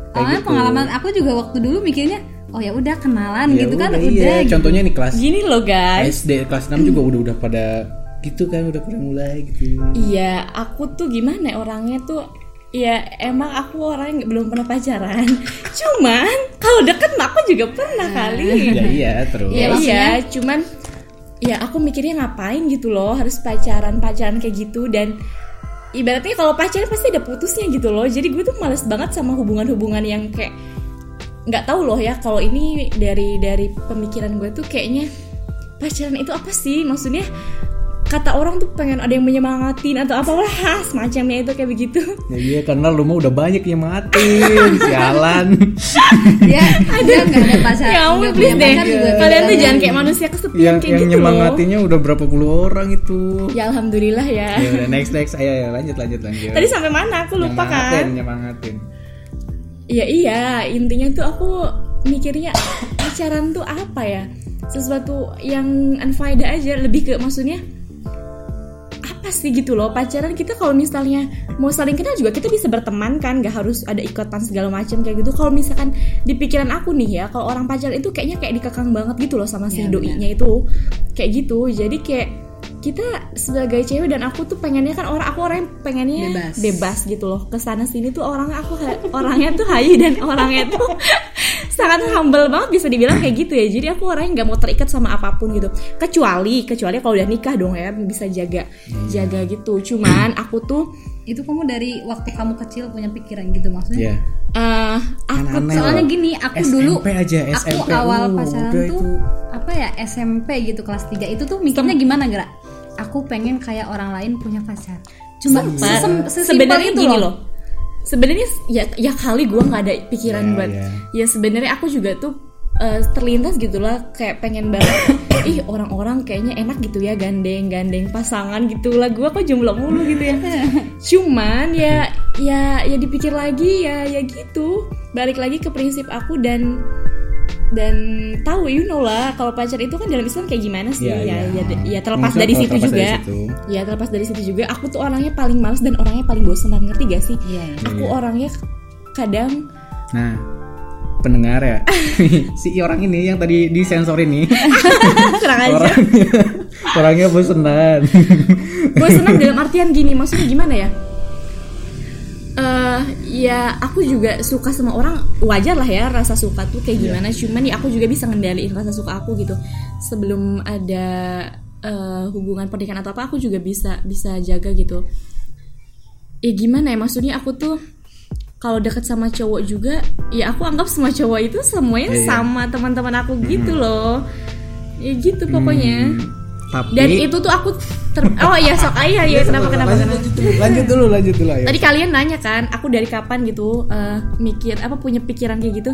kayak soalnya gitu. pengalaman aku juga waktu dulu mikirnya oh ya udah kenalan Ya gitu kan udah, udah iya. gitu. contohnya nih kelas Gini loh guys. SD kelas 6 juga udah udah pada gitu kan udah pada mulai gitu Iya, aku tuh gimana ya, orangnya tuh Ya emang aku orangnya nggak- belum pernah pacaran Cuman kalau deket mah aku juga pernah kali ya iya terus Iya maksudnya- iya, cuman ya aku mikirnya ngapain gitu loh harus pacaran pacaran kayak gitu dan ibaratnya kalau pacaran pasti ada putusnya gitu loh. Jadi gue tuh males banget sama hubungan-hubungan yang kayak nggak tahu loh ya kalau ini dari dari pemikiran gue tuh kayaknya pacaran itu apa sih maksudnya kata orang tuh pengen ada yang menyemangatin atau apalah semacamnya itu kayak begitu. Ya iya karena lu mah udah banyak yang matiin sialan. Dia dia nggak ada pacar ya ampun please punya deh kalian tuh kadang- jangan kayak manusia kesepian yang kayak yang gitu loh. nyemangatinya udah berapa puluh orang itu. Ya alhamdulillah ya. Ya udah next next. Ayo, ayo lanjut lanjut lanjut. Tadi sampai mana? Aku lupa nyemangatin kan. nyemangatin. Iya iya, intinya tuh aku mikirnya pacaran tuh apa ya? Sesuatu yang unfaedah aja, lebih ke maksudnya apa sih gitu loh pacaran kita kalau misalnya mau saling kenal juga kita bisa berteman kan nggak harus ada ikatan segala macam kayak gitu. Kalau misalkan di pikiran aku nih ya kalau orang pacaran itu kayaknya kayak dikekang banget gitu loh sama si Iya, doinya itu kayak gitu. Jadi kayak kita sebagai cewek dan aku tuh pengennya kan orang aku orang yang pengennya Bebas. bebas gitu loh. Ke sana sini tuh orang aku orangnya tuh hayu dan orangnya tuh sangat humble banget bisa dibilang kayak gitu ya. Jadi aku orangnya nggak mau terikat sama apa pun gitu. Kecuali kecuali kalau udah nikah dong ya bisa jaga jaga gitu. Cuman aku tuh itu kamu dari waktu kamu kecil punya pikiran gitu maksudnya? Ya eh aku Aneh soalnya loh. gini aku SMP dulu aja, aku SMP, awal uh, pacaran udah tuh itu. apa ya SMP gitu kelas 3 itu tuh mikirnya gimana gerak aku pengen kayak orang lain punya pacar. Cuma sesem- sesimpel sebenarnya itu gini loh, loh sebenarnya ya ya kali gue nggak ada pikiran Ya, buat ya. ya sebenarnya aku juga tuh eh, terlintas gitulah kayak pengen banget ih orang-orang kayaknya enak gitu ya gandeng gandeng pasangan gitulah gue kok jomblo mulu gitu ya cuman ya ya ya dipikir lagi ya ya gitu balik lagi ke prinsip aku dan dan tahu you know lah kalau pacar itu kan dalam Islam kayak gimana sih? Ya, ya ya. ya, ya terlepas Maksudnya dari situ terlepas dari juga situ. ya terlepas dari situ juga. Aku tuh orangnya paling males dan orangnya paling bosenan ngerti gak sih? Iya. aku orangnya kadang Nah, pendengar ya, si orang ini yang tadi disensor ini. Kurang aja orangnya orangnya bosenan. bosenan dalam artian gini maksudnya gimana ya eh ya aku juga suka sama orang wajar lah ya rasa suka tuh kayak gimana. Cuman ya aku juga bisa ngendaliin rasa suka aku gitu. Sebelum ada eh, hubungan pernikahan atau apa aku juga bisa bisa jaga gitu. Ya gimana ya maksudnya aku tuh kalau deket sama cowok juga ya aku anggap semua cowok itu semuanya Iya, iya. sama teman-teman aku gitu loh. Ya gitu pokoknya Tapi dan itu tuh aku ter oh iya sok ayah ya kenapa kenapa kenapa lanjut, dulu, lanjut dulu, lanjut dulu ayo. tadi kalian nanya kan aku dari kapan gitu eh, mikir apa punya pikiran kayak gitu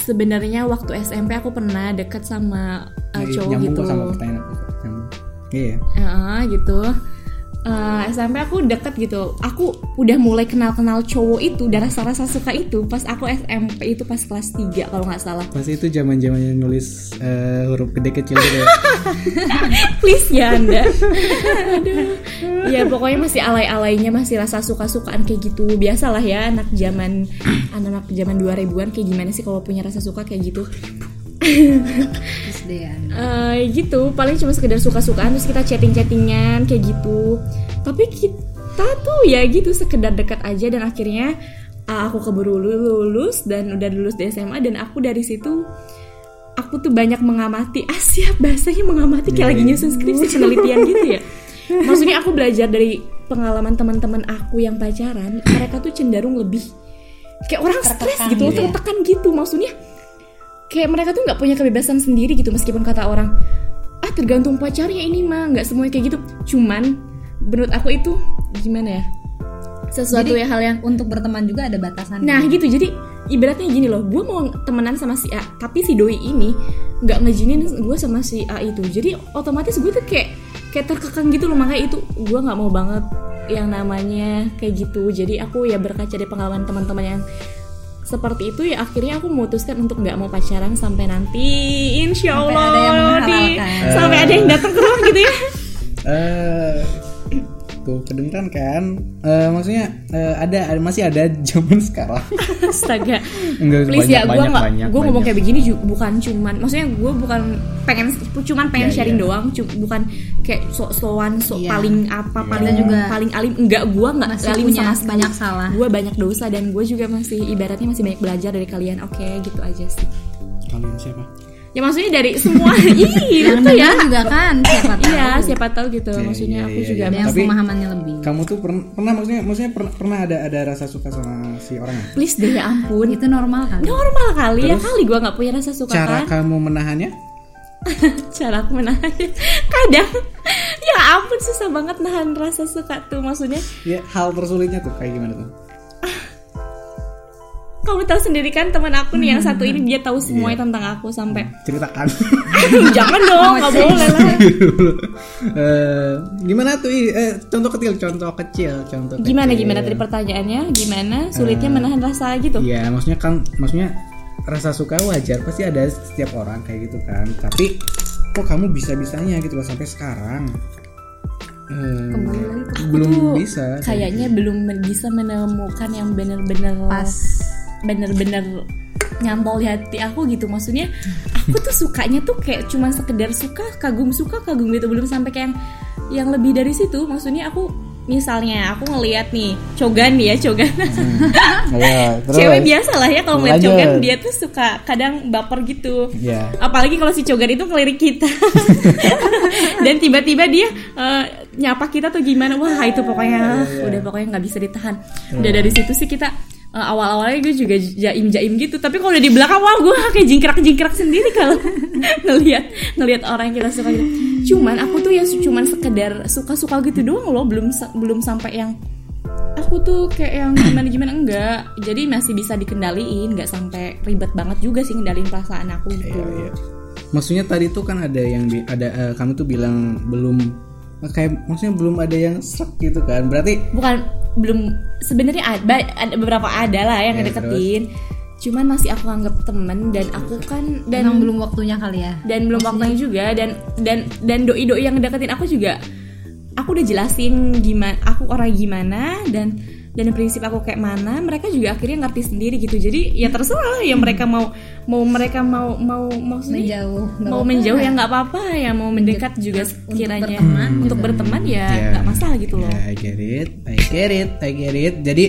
sebenarnya waktu SMP aku pernah deket sama Nah, cowok nyambung gitu sama pertanyaan aku. Nyambung. Iya. Heeh, gitu Eh, SMP aku deket gitu. Aku udah mulai kenal-kenal cowok itu dan rasa-rasa suka itu pas aku SMP itu pas kelas 3 kalau nggak salah. Pas itu zaman zamannya nulis eh, huruf gede kecil gitu ya. please ya anda. Aduh. Ya pokoknya masih alay-alaynya masih rasa suka-sukaan kayak gitu. Biasalah ya anak zaman anak-anak zaman 2000-an kayak gimana sih kalau punya rasa suka kayak gitu Eh, gitu paling cuma sekedar suka-sukaan terus kita chatting-chattingan kayak gitu. Tapi kita tuh ya gitu sekedar dekat aja dan akhirnya ah, aku keburu lulus dan udah lulus di SMA dan aku dari situ aku tuh banyak mengamati ah siap bahasanya mengamati kayak lagi nyusun skripsi penelitian gitu ya. Maksudnya aku belajar dari pengalaman teman-teman aku yang pacaran mereka tuh cenderung lebih kayak orang stres gitu gitu ya. tertekan gitu. Maksudnya kayak mereka tuh nggak punya kebebasan sendiri gitu meskipun kata orang ah tergantung pacarnya ini mah nggak semuanya kayak gitu cuman menurut aku itu gimana ya sesuatu Jadi, ya hal yang Untuk berteman juga ada batasan. Nah gitu jadi ibaratnya gini loh, gue mau temenan sama si A, tapi si doi ini nggak ngejinin gue sama si A itu. Jadi otomatis gue tuh kayak kayak terkekang gitu loh makanya itu gue nggak mau banget yang namanya kayak gitu. Jadi aku ya berkaca dari pengalaman teman-teman yang seperti itu ya akhirnya aku memutuskan untuk nggak mau pacaran sampai nanti. Insya Sampai Allah ada yang di- sampai ada yang datang ke rumah gitu ya. Eh tuh kedengeran kan? Eh, maksudnya eh, ada ada- masih ada zaman sekarang. astaga Enggak please banyak, ya gue banyak, nggak banyak, gue ngomong banyak. kayak begini ju- bukan cuman maksudnya gue bukan pengen cuman pengen Ya, sharing ya. doang cu- bukan kayak sok sowan sok Iya. paling apa paling Kita juga paling alim enggak gue nggak alim punya sama banyak salah. gue banyak dosa dan gue juga masih ibaratnya masih banyak belajar dari kalian oke gitu aja sih Kalian siapa? Ya maksudnya dari semua ih yang itu ya juga kan siapa tahu. iya siapa tahu gitu Iya, maksudnya iya, aku iya, juga Ada yang Tapi- pemahamannya lebih. Kamu tuh pernah, pernah maksudnya maksudnya pernah, pernah ada ada rasa suka sama si orang ya? please deh ya ampun Itu normal kan? normal kali ya Terus, kali gue nggak punya rasa suka Cara kan kamu menahannya? cara aku menahan kadang ya ampun susah banget nahan rasa suka tuh maksudnya Ya hal tersulitnya tuh kayak gimana tuh? Kamu tahu sendiri kan teman aku nih yang satu ini dia tahu semuanya Iya. tentang aku sampai Ceritakan. jangan dong nggak boleh lah Eh, gimana tuh? Eh, contoh kecil, contoh kecil, contoh gimana kecil. gimana tadi pertanyaannya gimana sulitnya menahan rasa gitu Iya, maksudnya kan, maksudnya rasa suka wajar pasti ada setiap orang kayak gitu kan. Tapi kok kamu bisa bisanya gitu loh sampai sekarang? Eh, belum bisa. kayaknya belum bisa menemukan yang bener-bener Pas. Bener-bener nyantol di hati aku gitu. Maksudnya aku tuh sukanya tuh kayak cuma sekedar suka kagum suka kagum gitu. Belum sampai kayak yang yang lebih dari situ. Maksudnya aku misalnya aku ngelihat nih cogan nih ya cogan Iya, terus. cewek biasa lah ya kalau ngeliat cogan dia tuh suka kadang baper gitu. Iya. apalagi kalau si cogan itu ngelirik kita. Dan tiba-tiba dia eh, nyapa kita tuh gimana. Wah itu pokoknya. Udah pokoknya nggak bisa ditahan. Udah dari situ sih kita eh, awal-awalnya gue juga jaim jaim gitu. Tapi kalau udah di belakang wah gue kayak jingkrak jingkrak sendiri kalau ngelihat ngelihat orang yang kita suka gitu. Cuman aku tuh yang cuman sekedar suka suka gitu doang loh. Belum belum sampai yang aku tuh kayak yang gimana gimana enggak. Jadi masih bisa dikendaliin. Nggak sampai ribet banget juga sih ngendalin perasaan aku gitu. Iya, iya. Maksudnya tadi tuh kan ada yang ada eh, kamu tuh bilang belum kayak maksudnya belum ada yang serak gitu kan. Berarti bukan belum sebenarnya ada, ada beberapa ada lah yang Ya, ngedeketin. Cuman masih aku anggap temen dan aku kan dan Emang belum waktunya kali ya. dan belum waktunya juga dan dan dan doi doi yang ngedeketin aku juga aku udah jelasin gimana aku orang gimana dan dan prinsip aku kayak mana mereka juga akhirnya ngerti sendiri gitu jadi ya terserah ya mereka mau mau mereka mau mau maksudnya Menjauh. mau apa-apa. menjauh ya nggak apa-apa ya mau mendekat juga sekiranya berteman untuk berteman ya Ya. nggak masalah gitu loh Ya, I get it, I get it, I get it. Jadi,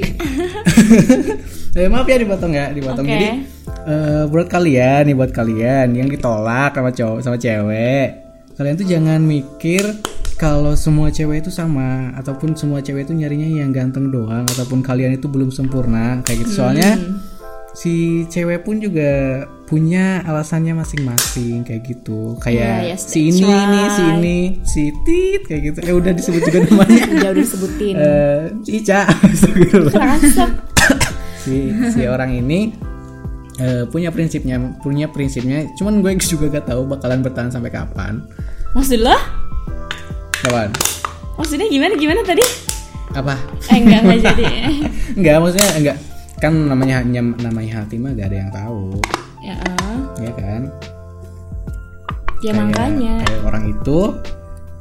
eh, maaf ya dipotong ya, dipotong. Oke. Jadi, eh, buat kalian nih, buat kalian yang ditolak sama cowok sama cewek, kalian tuh jangan mikir kalau semua cewek itu sama ataupun semua cewek itu nyarinya yang ganteng doang ataupun kalian itu belum sempurna kayak gitu. Soalnya Hmm. si cewek pun juga punya alasannya masing-masing kayak gitu. Kayak Yeah, yes, si that's ini nih, si right. ini, si Tit kayak gitu. Eh udah disebut juga namanya. ya udah disebutin Eh, Cica Astagfirullah. Kerasep. si si orang ini eh, punya prinsipnya punya prinsipnya cuman gue juga gak tahu bakalan bertahan sampai kapan maksud lo kapan maksudnya gimana gimana tadi? Apa? Eh enggak enggak jadi. Enggak maksudnya enggak. Kan namanya nyam- namanya hati mah gak ada yang tahu. Ya eh. ya kan? Ya Kayak- makanya. kayak orang itu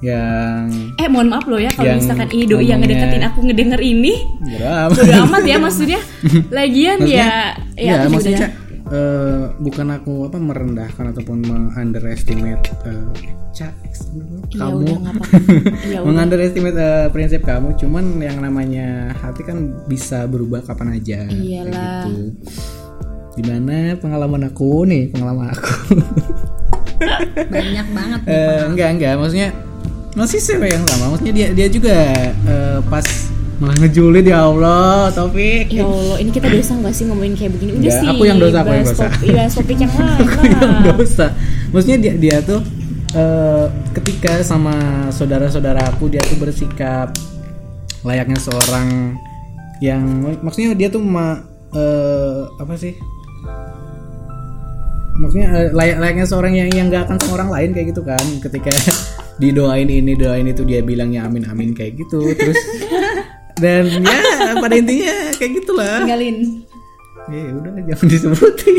yang eh mohon maaf loh ya kalau misalkan ini doi yang ngedeketin aku ngedenger ini. Bodo amat ya maksudnya. Lagian Maksudnya, ya ya ya, maksudnya eh, bukan aku apa merendahkan ataupun mengunderestimate Ca, Ya kamu. Ya mengunderestimate eh, prinsip kamu cuman yang namanya hati kan bisa berubah kapan aja Iyalah. gitu gimana pengalaman aku nih pengalaman aku Banyak banget nih. Eh, enggak enggak maksudnya masih cewek yang sama maksudnya dia dia juga eh, pas malah ngejulit ya Allah Taufik. Ya Allah ini kita dosa nggak sih ngomongin kayak begini? Udah Nggak, sih aku yang dosa, aku yang dosa. iya, topik yang lain Aku yang dosa. Maksudnya dia dia tuh eh, ketika sama saudara-saudara aku dia tuh bersikap layaknya seorang yang maksudnya dia tuh ma, eh, apa sih? Maksudnya eh, layak layaknya seorang yang yang gak akan sama orang lain kayak gitu kan. Ketika didoain ini doain itu dia bilangnya amin amin kayak gitu. Terus dan ya pada intinya kayak gitulah. Tinggalin. Ya udah jangan disebutin.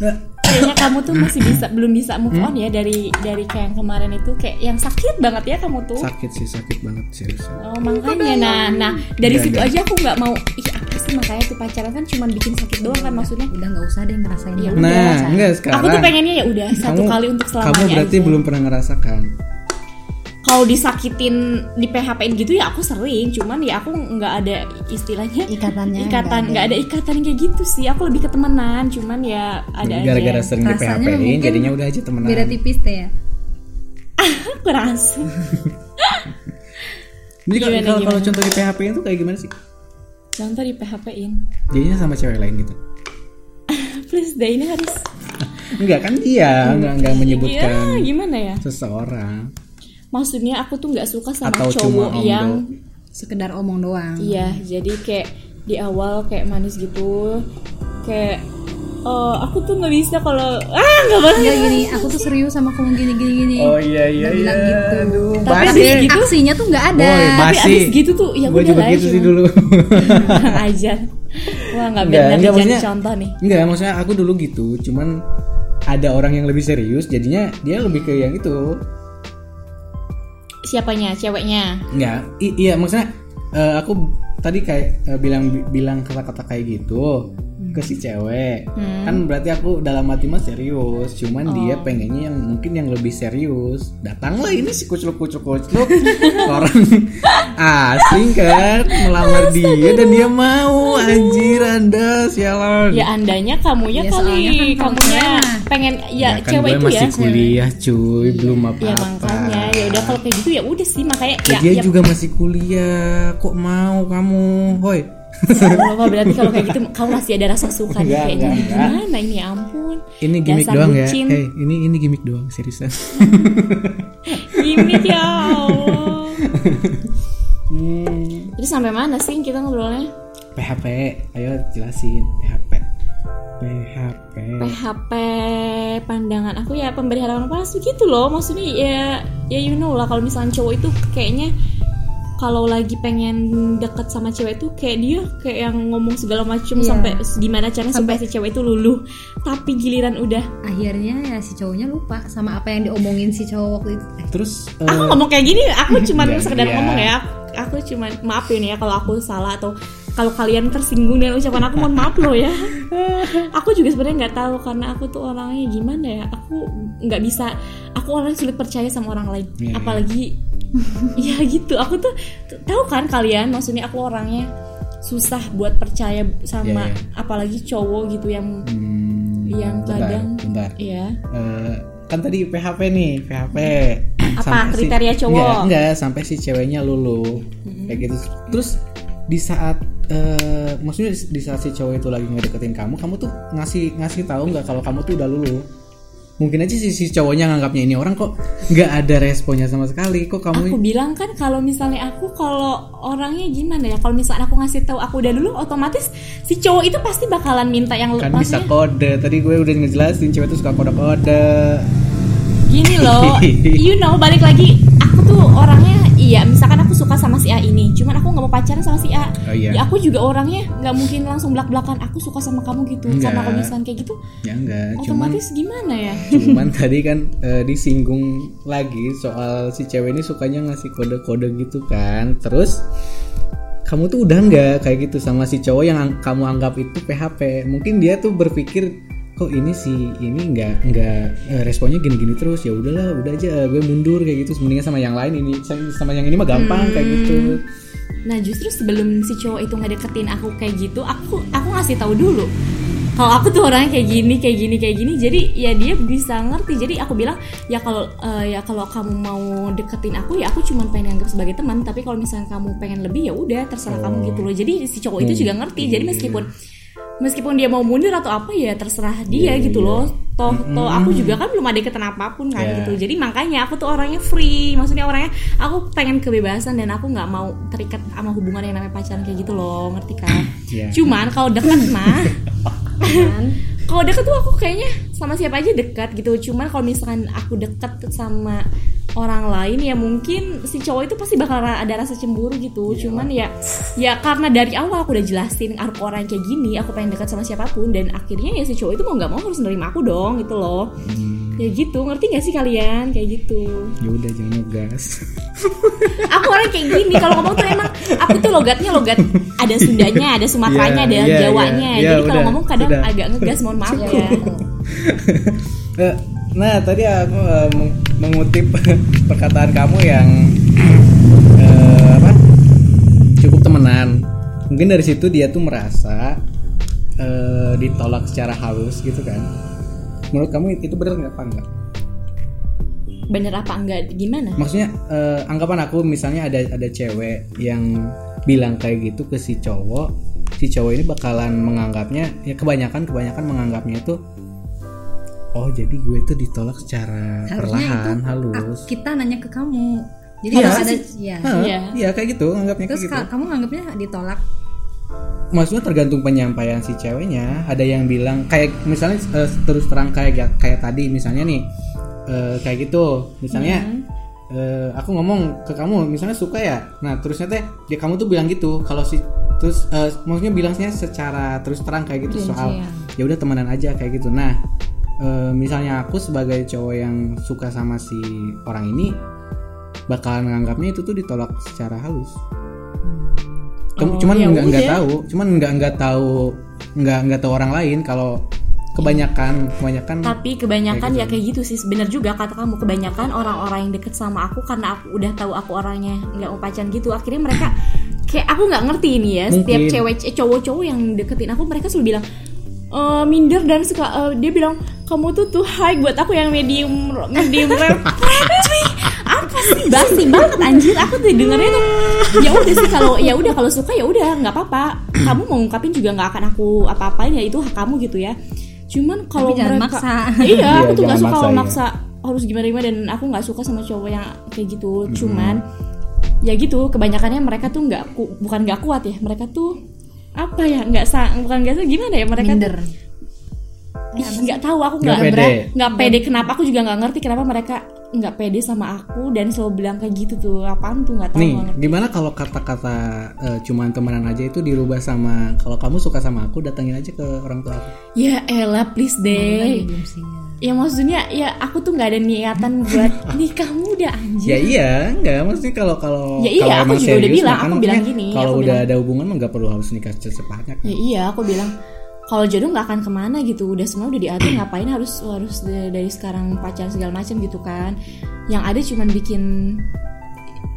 Nah, kayaknya kamu tuh masih bisa belum bisa move Hmm? on ya dari dari kayak yang kemarin itu. Kayak yang sakit banget ya kamu tuh. Sakit sih sakit banget serius. Oh makanya. Nah nah dari Enggak, situ enggak. aja aku nggak mau ih apa sih makanya tuh pacaran kan cuma bikin sakit doang kan maksudnya. Udah nggak usah deh ngerasain Ya yang udah. nah enggak sekarang aku tuh pengennya ya udah satu kali untuk selamanya kamu berarti aja. belum pernah ngerasakan kalau disakitin di PHP-in gitu ya aku sering. Cuman ya aku nggak ada istilahnya ikatannya. ikatan nggak ada. ikatan kayak gitu sih. Aku lebih ke temenan cuman ya ada gara-gara sering di PHP mungkin jadinya udah aja temenan. Beda tipis teh ya. aku rasa jadi kalau kalau- contoh di PHP itu kayak gimana sih? Contoh di PHP-in jadinya sama cewek lain gitu? Please deh ini harus enggak kan dia enggak enggak ya menyebutkan gimana ya? seseorang maksudnya aku tuh nggak suka sama Atau cowok yang Sekedar omong doang. Iya, jadi kayak di awal kayak manis gitu, kayak oh aku tuh nggak bisa kalau ah nggak boleh. Enggak gini, aku tuh serius sama kamu gini gini gini. iya iya Udah bilang gitu. Aduh, Tapi abis gitu- Aksinya tuh nggak ada. Boy, Tapi basi. abis gitu tuh ya udah juga gitu sih dulu Kurang ajar. Wah nggak Enggak, benar jadi maksudnya- contoh nih. Enggak, maksudnya aku dulu gitu, cuman ada orang yang lebih serius, jadinya dia lebih ke yang itu. Siapanya? Ceweknya? Enggak, iya maksudnya eh, aku tadi kayak eh, bilang bilang kata-kata kayak gitu ke si cewek. Hmm. Kan berarti aku dalam hati mah serius, cuman dia Oh. pengennya yang mungkin yang lebih serius. Datanglah ini si kucluk-kucluk-kucluk orang asing kan melamar dia dan dia mau anjir Anda sialan. Ya andanya kamunya Ya, kali, kan kamu kamunya cewek. pengen ya, Ya kan cewek gue itu masih ya. kuliah cuy, belum apa-apa. Ya makanya ya udah kalau kayak gitu ya udah sih makanya Ya, ya, dia ya juga masih kuliah, kok mau kamu, hoi? Allah, Pak, berarti kalau kayak gitu kamu masih ada rasa suka nih Enggak, kayak enggak, gimana ini ya ampun Ini gimmick Dasar doang ya. bucin. Hey, ini ini gimmick doang, seriusan. gimmick ya Allah Hmm. Jadi sampai mana sih kita ngobrolnya? PHP ayo jelasin PHP PHP PHP pandangan aku ya pemberi harapan palsu gitu loh maksudnya ya ya you know lah kalau misalnya cowok itu kayaknya kalau lagi pengen deket sama cewek itu kayak dia kayak yang ngomong segala macam Iya. sampai gimana caranya supaya si cewek itu luluh. Tapi giliran udah. Akhirnya ya si cowoknya lupa sama apa yang diomongin si cowok waktu itu. Eh, terus aku eh, ngomong kayak gini aku cuman Iya, sekedar iya. ngomong ya. Aku cuman maaf ini ya kalau aku salah atau kalau kalian tersinggung dengan ucapan aku mohon maaf loh ya. Aku juga sebenarnya nggak tahu karena aku tuh orangnya gimana ya. Aku nggak bisa aku orang sulit percaya sama orang lain. Iya, iya. apalagi ya gitu. Aku tuh tahu kan kalian maksudnya aku orangnya susah buat percaya sama Iya, iya. apalagi cowok gitu yang hmm, yang bentar, kadang bentar. ya Eh, kan tadi PHP nih PHP Apa Sampai si- kriteria cowok? enggak, enggak sampai si ceweknya lulu kayak gitu. Terus di saat eh, maksudnya di- di saat si cowok itu lagi ngedeketin kamu kamu tuh ngasih ngasih tahu nggak kalau kamu tuh udah lulu mungkin aja si, si cowoknya nganggapnya ini orang kok nggak ada responnya sama sekali. Kok kamu Aku bilang kan kalau misalnya aku kalau orangnya gimana ya? Kalau misalnya aku ngasih tahu aku udah dulu otomatis si cowok itu pasti bakalan minta yang kan bisa kode. Tadi gue udah ngejelasin cewek tuh suka kode-kode. Gini loh you know balik lagi aku tuh orangnya iya misalkan aku suka sama si A ini cuman aku nggak mau pacaran sama si A. Oh, iya. ya aku juga orangnya nggak mungkin langsung belak belakan aku suka sama kamu gitu Enggak. karena kalau kayak gitu. Ya enggak cuman otomatis gimana ya? cuman tadi kan eh, disinggung lagi soal si cewek ini sukanya ngasih kode-kode gitu kan. Terus kamu tuh udah nggak kayak gitu sama si cowok yang ang- kamu anggap itu PHP mungkin dia tuh berpikir kok ini si ini nggak nggak eh, responnya gini-gini terus ya udahlah udah aja gue mundur kayak gitu mendingan sama yang lain ini sama- yang ini mah gampang kayak gitu Nah justru sebelum si cowok itu ngedeketin aku kayak gitu, aku aku ngasih tahu dulu kalau aku tuh orangnya kayak gini, kayak gini, kayak gini. Jadi ya dia bisa ngerti. Jadi aku bilang ya kalau eh, ya kalau kamu mau deketin aku ya aku cuma pengen anggap sebagai teman. Tapi kalau misalnya kamu pengen lebih ya udah terserah kamu gitu loh. Jadi si cowok itu juga ngerti. Jadi meskipun meskipun dia mau mundur atau apa ya terserah dia gitu loh. Toh toh aku juga kan belum ada ikatan apa pun kan Iya. gitu. Jadi makanya aku tuh orangnya free. Maksudnya orangnya aku pengen kebebasan dan aku nggak mau terikat sama hubungan yang namanya pacaran kayak gitu loh, ngerti kan? Iya. Cuman kalau deket mah kan kalau deket tuh aku kayaknya sama siapa aja dekat gitu. Cuman kalau misalkan aku deket sama orang lain ya mungkin si cowok itu pasti bakal ada rasa cemburu gitu. Cuman ya ya karena dari awal aku udah jelasin aku orang kayak gini, aku pengen dekat sama siapa pun dan akhirnya ya si cowok itu mau nggak mau harus nerima aku dong gitu loh. Ya gitu, ngerti gak sih kalian kayak gitu? ya udah jangan ngegas aku orang kayak gini kalau ngomong tuh emang aku tuh logatnya logat ada Sundanya ada Sumateranya Iya, ada iya, Jawanya iya. Iya, jadi kalau udah, ngomong kadang udah. agak ngegas mohon maaf ya Eh, nah tadi aku meng- mengutip perkataan kamu yang eh, apa? Cukup temenan. Mungkin dari situ dia tuh merasa eh, ditolak secara halus gitu kan. Menurut kamu itu benar nggak apa enggak bener apa enggak gimana? Maksudnya eh, anggapan aku misalnya ada ada cewek yang bilang kayak gitu ke si cowok si cowok ini bakalan menganggapnya ya kebanyakan kebanyakan menganggapnya itu oh jadi gue tuh ditolak secara Harusnya perlahan itu halus. kita nanya ke kamu. Jadi kalau ada ya Iya. iya kayak gitu anggapnya terus kayak gitu. Ka- kamu nganggapnya ditolak? Maksudnya tergantung penyampaian si ceweknya. Ada yang bilang kayak misalnya eh, terus terang kayak kayak tadi misalnya nih eh, kayak gitu. Misalnya eh, aku ngomong ke kamu misalnya suka ya? Nah terusnya teh dia kamu tuh bilang gitu. Kalau si terus eh, maksudnya bilangnya secara terus terang kayak gitu soal ya udah temenan aja kayak gitu. Nah eh, misalnya aku sebagai cowok yang suka sama si orang ini bakalan menganggapnya itu tuh ditolak secara halus. Oh, cuman ya nggak nggak tahu cuman nggak nggak tahu nggak nggak tahu orang lain kalau kebanyakan kebanyakan tapi kebanyakan ya kayak gitu sih bener juga kata kamu. Kebanyakan orang-orang yang deket sama aku karena aku udah tahu aku orangnya nggak mau pacaran gitu akhirnya mereka kayak aku nggak ngerti ini ya setiap Mungkin. cewek eh, cowok-cowok yang deketin aku mereka selalu bilang "Eh, minder dan suka eh, dia bilang kamu tuh tuh high buat aku yang medium medium rare. Apa sih? Basi banget anjir. Aku tuh dengernya tuh ya udah sih kalau ya udah kalau suka ya udah nggak apa-apa. Kamu mau ngungkapin juga nggak akan aku apa-apain ya itu hak kamu gitu ya. Cuman kalau jangan mereka maksa. iya Iya, aku tuh nggak suka kalau maksa, maksa harus gimana gimana dan aku nggak suka sama cowok yang kayak gitu. Cuman ya gitu kebanyakannya mereka tuh nggak bukan nggak kuat ya mereka tuh apa ya? Nggak sang bukan nggak gimana ya mereka minder. Ih, nggak tahu aku Nggak nggak pede. nggak pede. Kenapa? Aku juga nggak ngerti kenapa mereka nggak pede sama aku dan selalu bilang kayak gitu tuh. Apaan tuh? Nggak tahu Nih, ngerti. gimana kalau kata-kata eh, cuman temenan aja itu dirubah sama kalau kamu suka sama aku datangin aja ke orang tua aku. ya elah please deh ya maksudnya ya aku tuh nggak ada niatan buat nikah muda anjir. Ya iya, enggak maksudnya kalau kalau Ya iya, kalau aku juga udah serius, bilang, maka aku bilang gini, Kalau udah bilang- ada hubungan mah nggak perlu harus nikah secepatnya kan. ya iya aku bilang kalau jodoh nggak akan ke mana gitu udah semua udah diatur ngapain harus harus da- dari sekarang pacaran segala macam gitu kan? Yang ada cuman bikin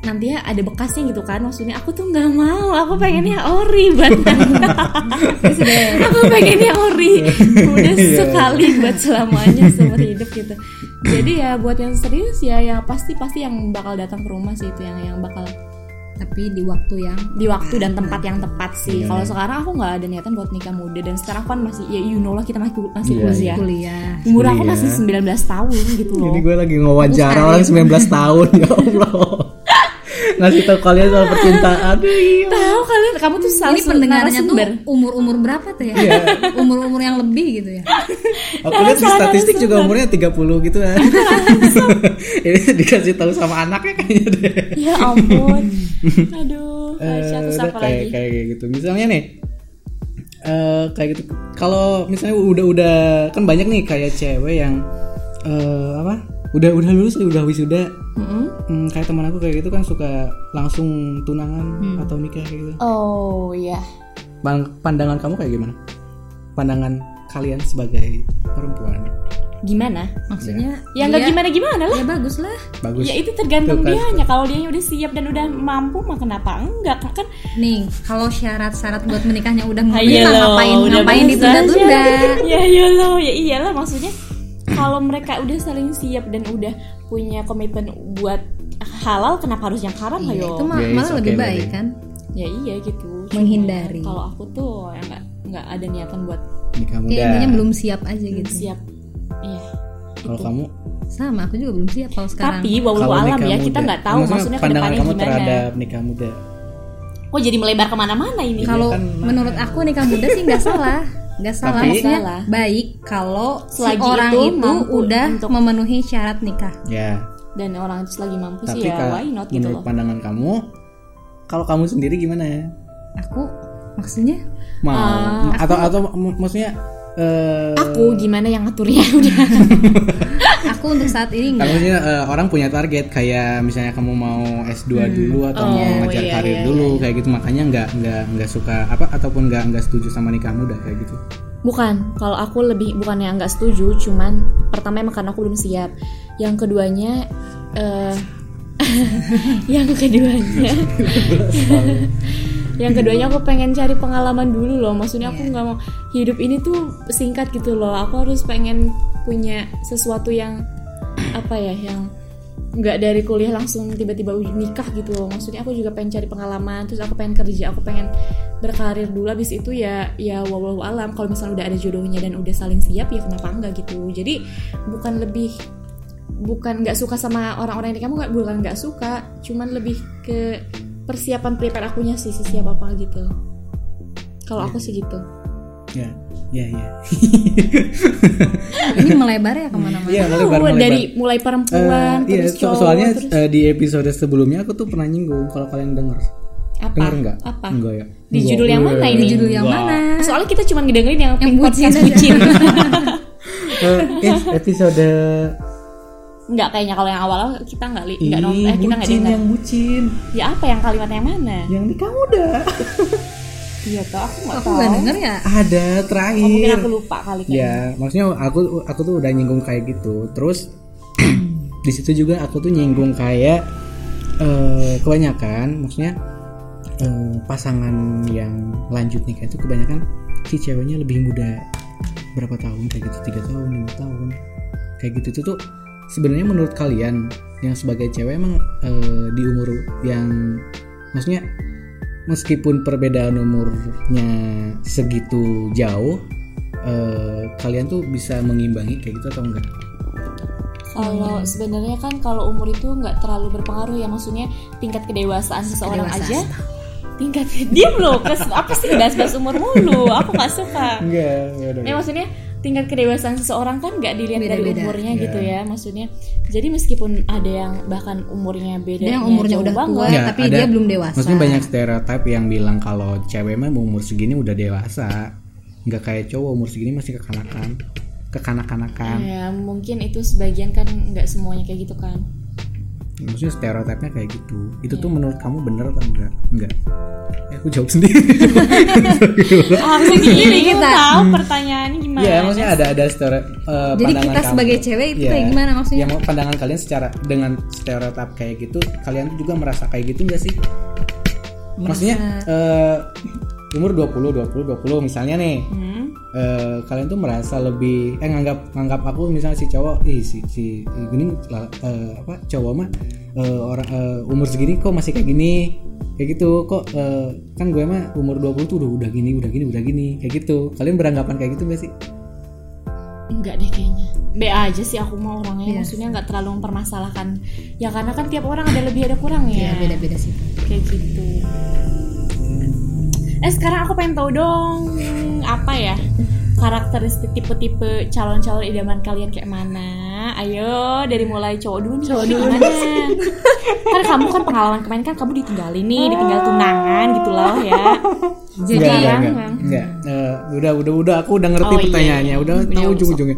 nanti ya ada bekasnya gitu kan maksudnya aku tuh nggak mau aku pengennya ori buat aku pengennya ori udah sekali buat selamanya seumur hidup gitu jadi ya buat yang serius ya ya pasti pasti yang bakal datang ke rumah sih itu yang yang bakal tapi di waktu yang di waktu dan tempat yang tepat sih. Iya. Kalau sekarang aku nggak ada niatan buat nikah muda dan sekarang kan masih ya you know lah kita masih masih Iya, kuliah. kuliah Umur aku Iya. masih 19 tahun gitu loh. Ini gue lagi ngewawancara orang 19 tahun ya Allah. Ngasih tau kalian soal percintaan. Tahu kalian kamu tuh salah ini pendengarannya tuh narasumber. umur umur berapa tuh ya Iya. umur umur yang lebih gitu ya Aku lihat di statistik juga umurnya 30 gitu kan. Ini dikasih tahu sama anaknya kayaknya deh. Ya ampun. Aduh, Eh, kayak lagi? kayak gitu. Misalnya nih eh kayak gitu. Kalau misalnya udah udah kan banyak nih kayak cewek yang eh apa? Udah udah lulus udah wisuda. Mm-mm. Hmm, kayak teman aku kayak gitu kan suka langsung tunangan Hmm. atau nikah kayak gitu. Oh iya. Bang, pandangan kamu kayak gimana? Pandangan kalian sebagai perempuan. Gimana? maksudnya Ya nggak dia- gimana gimana lah. ya bagus lah Bagus. Ya itu tergantung Tuh kan. dianya. Kalau dia udah siap dan udah mampu, mah kenapa enggak? Kan nih kalau syarat-syarat buat menikahnya udah memenuhi loh, ngapain udah ngapain ditunda-tunda ya iya loh, ya iyalah maksudnya kalau mereka udah saling siap dan udah punya komitmen buat halal kenapa harus yang haram? Iya, ayo. itu mah Ya, malah it's lebih okay, baik kan? Ya iya gitu. Cuma Menghindari. kalau aku tuh ya nggak nggak ada niatan buat Nikah kayak muda. intinya belum siap aja gitu. siap. Iya Kalau kamu? Sama aku juga belum siap kalau sekarang. Tapi walau alam ya muda. kita nggak tahu Maksudnya maksudnya pandangan kamu gimana. terhadap nikah muda. kok jadi melebar ke mana-mana ini? Kalau kan, menurut aku nikah muda sih nggak salah nggak salah Tapi- maksudnya Salah. baik kalau si Selagi orang itu itu, udah untuk- memenuhi syarat nikah Ya. dan orang itu lagi mampu Tapi sih ya why not gitu menurut loh pandangan kamu, kalau kamu sendiri gimana ya? aku maksudnya Mau Ah, atau atau m- maksudnya eh aku gimana yang ngaturnya? Udah. Aku untuk saat ini nggak maksudnya eh, orang punya target kayak misalnya kamu mau S2 dulu atau mau Oh, ngejar iya, karir iya, dulu kayak gitu makanya nggak nggak nggak suka apa ataupun nggak nggak setuju sama nikah muda kayak gitu. Bukan, kalau aku lebih bukan yang nggak setuju, cuman pertama emang karena aku belum siap. Yang keduanya, eh yang keduanya, yang keduanya aku pengen cari pengalaman dulu loh. Maksudnya aku nggak mau hidup ini tuh singkat gitu loh. Aku harus pengen punya sesuatu yang apa ya, yang nggak dari kuliah langsung tiba-tiba nikah gitu loh. Maksudnya aku juga pengen cari pengalaman, terus aku pengen kerja, aku pengen berkarir dulu habis itu ya ya wallahu alam kalau misalnya udah ada jodohnya dan udah saling siap ya kenapa enggak gitu jadi bukan lebih bukan nggak suka sama orang-orang yang kamu nggak bukan nggak suka cuman lebih ke persiapan prepare akunya sih sih siap apa gitu kalau aku sih gitu Ya, ya, ya. ini melebar ya ke mana-mana Iya, melebar, melebar. dari mulai perempuan iya, terus so- cowok soalnya terus eh, di episode sebelumnya aku tuh pernah nyinggung kalau kalian denger. apa Denger nggak? apa Enggak ya. di Enggak. judul yang mana ini di judul yang mana soalnya kita cuma ngedengerin yang, Yang bucin podcast bucin Eh, eh, episode nggak kayaknya kalau yang awal kita nggak li nggak nonton eh, kita nggak dengar. yang bucin. Ya apa yang kalimat yang mana? Yang nikah muda iya toh aku nggak aku tahu. nggak denger ya? Ada Oh, mungkin terakhir aku lupa kali kan ya maksudnya aku aku tuh udah nyinggung kayak gitu. Terus di situ juga aku tuh nyinggung kayak eh, kebanyakan maksudnya eh, pasangan yang lanjut nikah itu kebanyakan si ceweknya lebih muda berapa tahun kayak gitu tiga tahun lima tahun. Kayak gitu itu tuh sebenarnya menurut kalian yang sebagai cewek emang eh, di umur yang maksudnya meskipun perbedaan umurnya segitu jauh eh, kalian tuh bisa mengimbangi kayak gitu atau enggak? Kalau sebenarnya kan kalau umur itu nggak terlalu berpengaruh ya maksudnya tingkat kedewasaan seseorang Kedewasaan. aja. Tingkat diam loh kes apa sih bahas-bahas umur mulu aku nggak suka. Enggak ya udah ya maksudnya tingkat kedewasaan seseorang kan nggak dilihat dari Beda-beda. umurnya gitu ya maksudnya jadi meskipun ada yang bahkan umurnya beda Ada yang umurnya jauh udah banget, tua, Nggak, tapi dia belum dewasa. Maksudnya banyak stereotip yang bilang kalau cewek mah umur segini udah dewasa, nggak kayak cowok umur segini masih kekanakan, kekanak-kanakan. ya mungkin itu sebagian kan nggak semuanya kayak gitu kan Maksudnya stereotipnya kayak gitu. Itu tuh menurut kamu bener atau enggak? Enggak. Eh, aku jawab sendiri. langsung gini kita tahu pertanyaannya gimana Iya, maksudnya ada ada stereotip. eh, Jadi pandangan kita kamu. sebagai cewek itu Iya. kayak gimana maksudnya? Ya, mau pandangan kalian secara dengan stereotip kayak gitu, kalian tuh juga merasa kayak gitu enggak sih? Maksudnya eh, umur 20, 20, 20 misalnya nih. Hmm. Eh, kalian tuh merasa lebih eh nganggap nganggap aku misalnya si cowok ih si si gini lah, eh, apa cowok mah eh, orang eh, umur segini kok masih kayak gini kayak gitu kok eh, kan gue mah umur 20 tuh udah udah gini udah gini udah gini kayak gitu. Kalian beranggapan kayak gitu gak sih? Enggak deh kayaknya. B aja sih aku mau Iya. orangnya Maksudnya nggak terlalu mempermasalahkan. Ya karena kan tiap orang ada lebih ada kurang ya. Ya beda-beda sih. Kayak gitu. Eh sekarang aku pengen tahu dong Apa ya Karakteristik tipe-tipe calon-calon idaman kalian kayak mana? Ayo dari mulai cowok dulu nih. Cowok dulu. Kan kamu kan pengalaman kemarin kan kamu ditinggalin nih Ditinggal tunangan gitu loh ya. Jadi enggak enggak yang- enggak, enggak. Eh, udah udah udah. Aku udah ngerti Oh, iya, pertanyaannya. Iya. udah tahu ujung-ujungnya.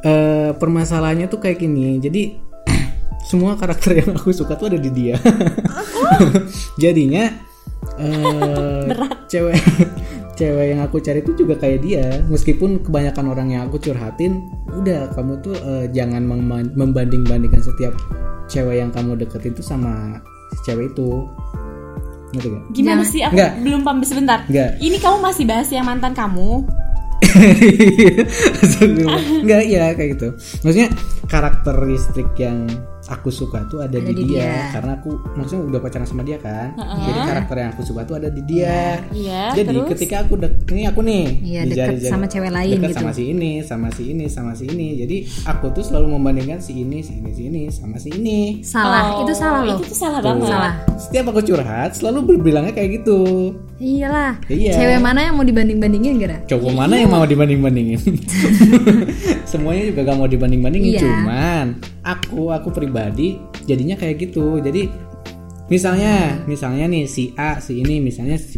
Eh, permasalahannya tuh kayak gini. Jadi semua karakter yang aku suka tuh ada di dia. Jadinya eh cewek cewek yang aku cari tuh juga kayak dia meskipun kebanyakan orang yang aku curhatin udah kamu tuh eh, jangan mem- membanding-bandingkan setiap cewek yang kamu deketin tuh sama si cewek itu ngerti gak? Gimana Jangan- sih aku Enggak. belum paham sebentar Enggak. Ini kamu masih bahas yang mantan kamu Enggak ya kayak gitu. Maksudnya karakteristik yang aku suka tuh ada, Ada di, di dia. dia. karena aku maksudnya udah pacaran sama dia kan. Jadi karakter yang aku suka tuh ada di dia. Iya Jadi terus ketika aku dek ini aku nih Iya, di deket jari-jari- sama cewek lain deket gitu. sama si ini, sama si ini, sama si ini. Jadi aku tuh selalu membandingkan si ini, si ini, si ini sama si ini. salah, Oh, itu salah loh. Itu tuh salah banget Salah. Setiap aku curhat selalu berbilangnya kayak gitu. Iyalah. Iya. Cewek mana yang mau dibanding-bandingin gara? Cowok mana yang mau dibanding-bandingin? Semuanya juga gak mau dibanding-bandingin, Iya. cuman aku aku pribadi jadinya kayak gitu. Jadi misalnya misalnya nih si A si ini misalnya si,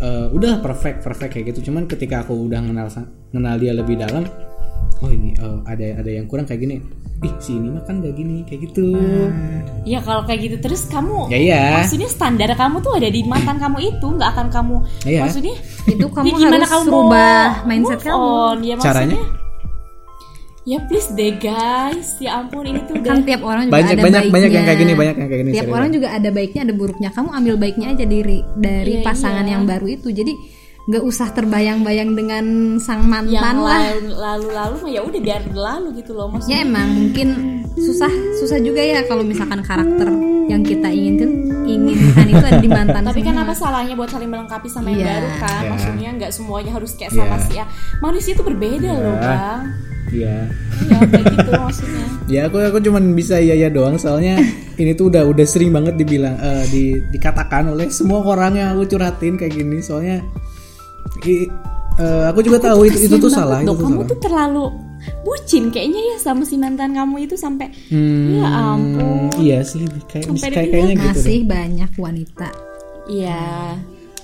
eh, udah perfect perfect kayak gitu. Cuman ketika aku udah kenal kenal dia lebih dalam, oh ini eh, ada ada yang kurang kayak gini. Ih si ini mah kan gak gini kayak gitu. Ya kalau kayak gitu terus kamu Ya iya. Maksudnya standar kamu tuh ada di mantan kamu itu nggak akan kamu Iya. Maksudnya Itu kamu ya gimana harus kamu rubah mindset move kamu. on? Ya, maksudnya, Caranya? Ya please deh guys Ya ampun ini tuh Kan tiap orang juga Banyak ada banyak baiknya. banyak yang kayak gini banyak yang kayak gini. Tiap serius. orang juga ada baiknya ada buruknya. Kamu ambil baiknya aja dari dari Iya, pasangan iya. yang baru itu. Jadi nggak usah terbayang-bayang dengan sang mantan yang lah. lalu-lalu mah ya udah biar berlalu gitu loh maksudnya. Ya emang mungkin susah susah juga ya kalau misalkan karakter yang kita inginkan inginkan itu ada di mantan. Tapi kan apa salahnya buat saling melengkapi sama yang Iya. baru kan? Iya. Maksudnya nggak semuanya harus kayak sama Iya. si A. Manusia itu berbeda loh bang. Iya. Iya kayak gitu maksudnya. Ya aku aku cuman bisa iya ya doang soalnya ini tuh udah udah sering banget dibilang eh, di dikatakan oleh semua orang yang aku curhatin kayak gini soalnya i- eh, aku juga tahu itu itu tuh salah itu dong. tuh Kamu salah. tuh terlalu bucin kayaknya ya sama si mantan kamu itu sampai Hmm, ya ampun. Iya sih kayak Sampai kayak kayaknya gitu deh. masih banyak wanita Iya.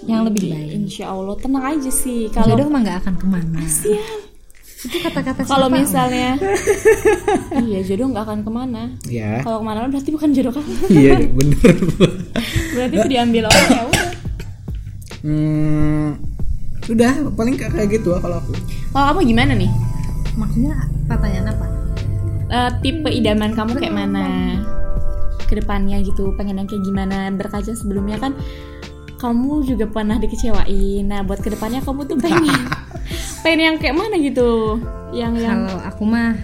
yang lebih baik. Insya Allah tenang aja sih kalau Jodoh mah nggak akan ke mana. Siap. Itu kata-kata kalau misalnya iya jodoh nggak akan ke mana. Ya. Kalau ke mana berarti bukan jodoh kamu. iya bener. berarti itu diambil orang ya udah. hmm, udah paling kayak kayak gitu lah kalau aku. Kalau kamu gimana nih? Maksudnya pertanyaan apa? Eh, tipe idaman kamu kayak mana? Ke depannya gitu, pengen yang kayak gimana? Berkaca sebelumnya kan kamu juga pernah dikecewain. Nah, buat ke depannya kamu tuh pengen pengen yang kayak mana gitu? Yang yang Kalau aku mah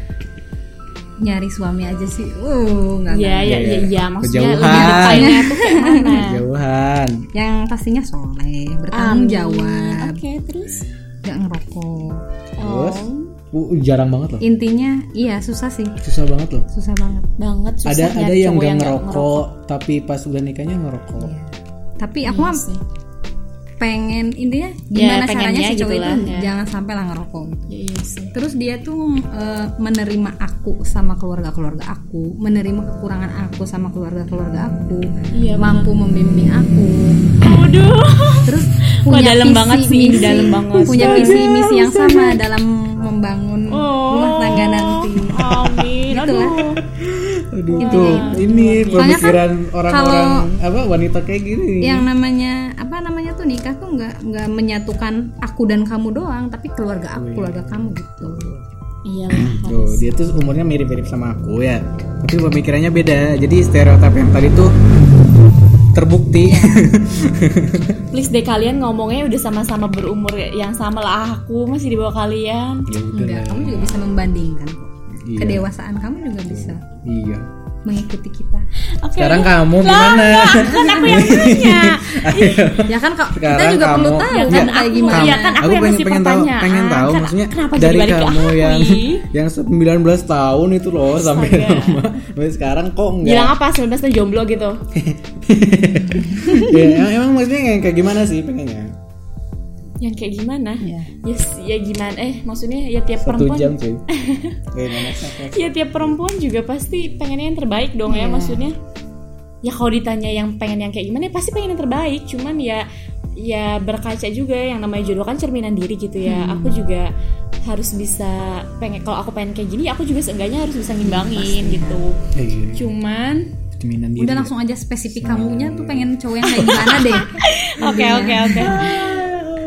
nyari suami aja sih. Uh, nggak ya ya ya ya maksudnya Kejauhan. tuh kayak mana? Jauhan. Yang pastinya soleh, bertanggung jawab, Oke, terus nggak ngerokok. Terus? Oh. Uh, jarang banget loh. intinya iya susah sih Susah banget loh. susah banget banget susah Ada ada yang nggak ngerokok, tapi pas udah nikahnya ngerokok. Iya. tapi aku Iya sih. Pengen intinya Ya, gimana caranya pengennya si cowok gitu itu ya. jangan sampai lah ngerokok gitu. Ya, iya sih terus dia tuh eh, menerima aku sama keluarga keluarga aku menerima kekurangan aku sama keluarga keluarga aku Iya, mampu membimbing aku Aduh. terus Wah, punya dalam visi banget sih, misi, dalam banget. punya visi misi yang sama dalam membangun Oh. rumah tangga nanti Amin. Gitu lah. Aduh. Intinya tuh gitu. ini kan pemikiran orang-orang apa wanita kayak gini. yang namanya apa namanya tuh nikah tuh nggak nggak menyatukan aku dan kamu doang tapi keluarga aku keluarga kamu gitu Iya Tuh, dia tuh umurnya mirip-mirip sama aku ya. Tapi pemikirannya beda. Jadi stereotip yang tadi tuh terbukti. Please deh kalian ngomongnya udah sama-sama berumur yang sama lah aku masih di bawah kalian. ya enggak kamu juga bisa membandingkan kok Iya. kedewasaan kamu juga bisa Iya. mengikuti kita Oke. Sekarang kamu gimana? kan aku yang nanya. ya kan kok kita Sekarang juga perlu kamu- tahu Ya kan kayak aku- gimana Iya kan aku, yang pengen pengen tahu pengen tahu Kan- maksudnya kenapa dari kamu aku, yang yang 19 tahun itu loh sampai Astaga. lama. Sampai sekarang kok enggak? Bilang apa 19 tahun jomblo gitu. ya, emang, emang maksudnya kayak gimana sih pengennya? Yang kayak gimana? Iya. Yes, ya gimana? Eh, maksudnya ya tiap Satu perempuan jam cuy. Sih? ya tiap perempuan juga pasti pengennya yang terbaik dong ya Iya. maksudnya ya kalau ditanya yang pengen yang kayak gimana ya pasti pengen yang terbaik cuman ya ya berkaca juga yang namanya jodoh kan cerminan diri gitu ya Hmm. aku juga harus bisa pengen kalau aku pengen kayak gini aku juga seenggaknya harus bisa ngimbangin gitu iya. cuman Cerminan diri. udah langsung aja spesifik kamunya tuh pengen cowok yang kayak gimana deh oke oke oke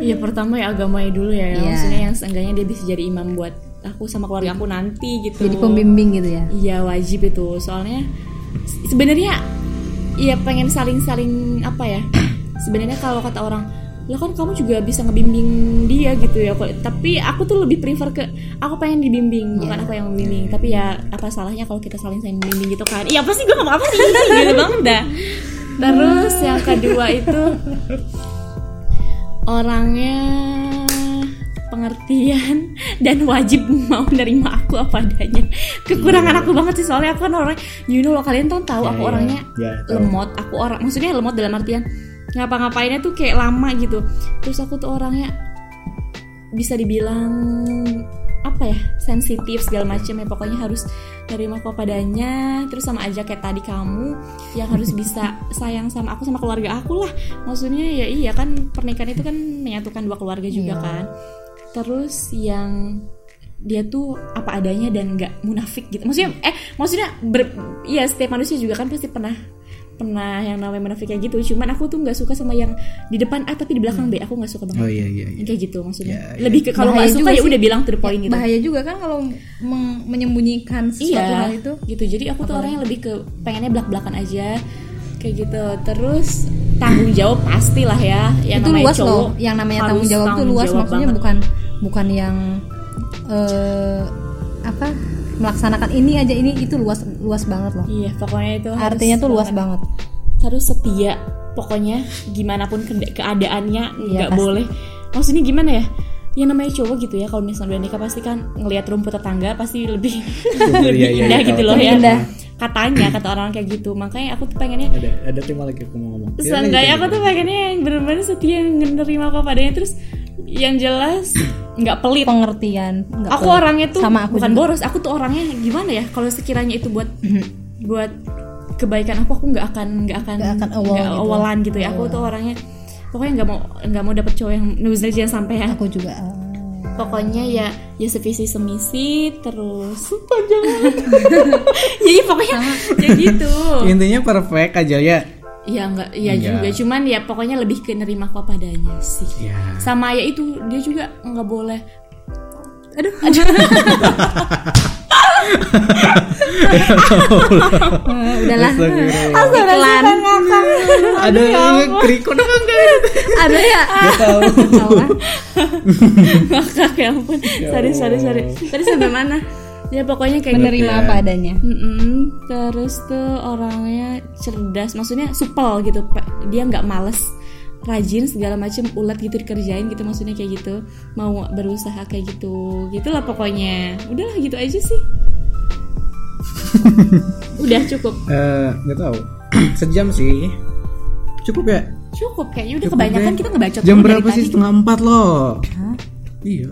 ya pertama ya agamanya dulu ya Iya. maksudnya yang seenggaknya dia bisa jadi imam buat aku sama keluarga aku nanti gitu. Jadi pembimbing gitu ya? Iya wajib itu. Soalnya se- sebenarnya ya pengen saling-saling apa ya? Sebenarnya kalau kata orang lah kan kamu juga bisa ngebimbing dia gitu ya. Kok tapi aku tuh lebih prefer ke aku pengen dibimbing bukan aku yang membimbing. Tapi ya apa salahnya kalau kita saling saling membimbing gitu kan? Iya apa sih? Gue ngomong apa sih. Gitu banget dah. Terus yang kedua itu orangnya pengertian dan wajib mau menerima aku apa adanya kekurangan aku banget sih soalnya aku kan orang you know loh kalian tuh tahu Ya, aku ya. orangnya Ya, tahu. lemot aku orang maksudnya lemot dalam artian ngapa-ngapainnya tuh kayak lama gitu terus aku tuh orangnya bisa dibilang apa ya sensitif segala macam ya. Pokoknya harus nerima aku apa adanya terus sama aja kayak tadi kamu yang harus bisa sayang sama aku sama keluarga aku lah. Maksudnya ya iya kan pernikahan itu kan menyatukan dua keluarga juga Iya. kan. Terus yang dia tuh apa adanya dan nggak munafik gitu. Maksudnya eh maksudnya ber, ya setiap manusia juga kan pasti pernah pernah yang namanya munafik kayak gitu. Cuman aku tuh nggak suka sama yang di depan A tapi di belakang B. Aku nggak suka banget. Oh iya iya. iya. kayak gitu maksudnya. Ya, ya. lebih ke kalau nggak suka juga ya udah bilang to the point gitu. bahaya juga kan kalau menyembunyikan sesuatu iya hal itu. gitu. Jadi aku tuh orang yang lebih ke pengennya belak belakan aja. Kayak gitu. Terus tanggung jawab pastilah ya yang itu namanya luas cowok loh yang namanya tanggung jawab tuh luas. jawab maksudnya banget. bukan bukan yang eh apa melaksanakan ini aja ini itu luas luas banget loh. Iya pokoknya itu harus artinya tuh luas banget. banget. Harus setia pokoknya gimana pun ke- keadaannya nggak pasti. boleh. Maksudnya gimana ya? Yang namanya cowok gitu ya kalau misalnya udah nikah pasti kan ngelihat rumput tetangga pasti lebih lebih iya, iya, indah iya, gitu loh ya. Indah. katanya kata orang kayak gitu. Makanya aku tuh pengennya Ada ada tema lagi aku mau ngomong. Ya, Seenggaknya aku tuh pengennya yang bener-bener setia yang menerima apa padanya. Terus yang jelas nggak pelit. pengertian nggak Aku pelit. orangnya tuh sama aku bukan juga. boros, aku tuh orangnya gimana ya? Kalau sekiranya itu buat buat kebaikan aku, aku nggak akan nggak akan Nggak akan awal nggak gitu. awalan gitu ya. Aku tuh orangnya pokoknya nggak mau nggak mau dapet cowok yang jangan sampai ya. aku juga eh, Pokoknya ya ya sevisi semisi terus panjang banget. ya, ya pokoknya ya gitu. Intinya perfect aja ya. Ya enggak, ya Enggak. juga. Cuman ya pokoknya lebih ke nerima apa adanya sih. Ya. Sama ya itu dia juga nggak boleh. aduh Eh, udahlah iklan Ada yang krikon apa enggak? ada ya Gak tahu. tahu Ngakak ya ampun. Sorry, sorry, sorry. Tadi sampai mana? Ya pokoknya kayak gitu. menerima ya. apa adanya Mm-mm. Terus tuh orangnya cerdas, maksudnya supel gitu. Dia nggak males rajin segala macam ulet gitu dikerjain gitu maksudnya kayak gitu mau berusaha kayak gitu gitulah pokoknya udahlah gitu aja sih udah cukup Eh, nggak tahu sejam sih cukup ya cukup kayaknya udah Cukup kebanyakan deh. kita ngebacot jam berapa sih setengah empat loh Hah? iya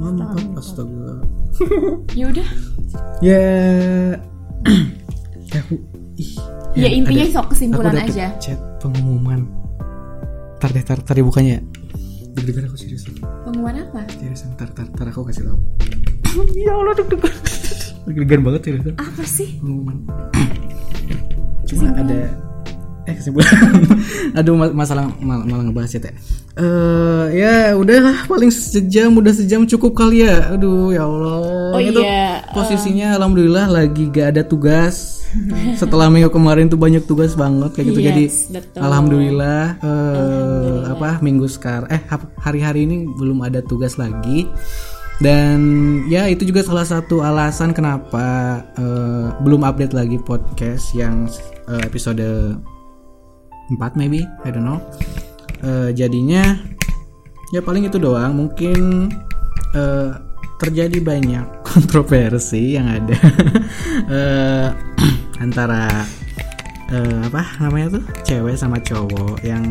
setengah empat astaga. Ya udah. Ya. Ya aku ih. Ya intinya ada- sok aku kesimpulan dapet aja. chat pengumuman. Tar deh tar tar dibukanya ya deg-degan aku serius. Pengumuman apa? Serius tar tar tar aku kasih tahu ya Allah deg-degan. Deg-degan banget serius. Apa sih? Pengumuman. Cuma ada eh kesimpulan aduh ma- masalah mal- malah ngebahas ya teh. Eh, ya udah paling sejam udah sejam cukup kali ya. Aduh ya Allah. Oh Itu iya, posisinya alhamdulillah lagi gak ada tugas. Setelah minggu kemarin tuh banyak tugas banget kayak gitu. Yes, jadi betul. alhamdulillah, eh, apa minggu sekarang eh hari-hari ini belum ada tugas lagi. Dan ya itu juga salah satu alasan kenapa eh, belum update lagi podcast yang eh, episode 4 maybe. I don't know. Eh, jadinya ya paling itu doang. Mungkin eh, terjadi banyak kontroversi yang ada. Eh, antara eh, apa namanya tuh? Cewek sama cowok yang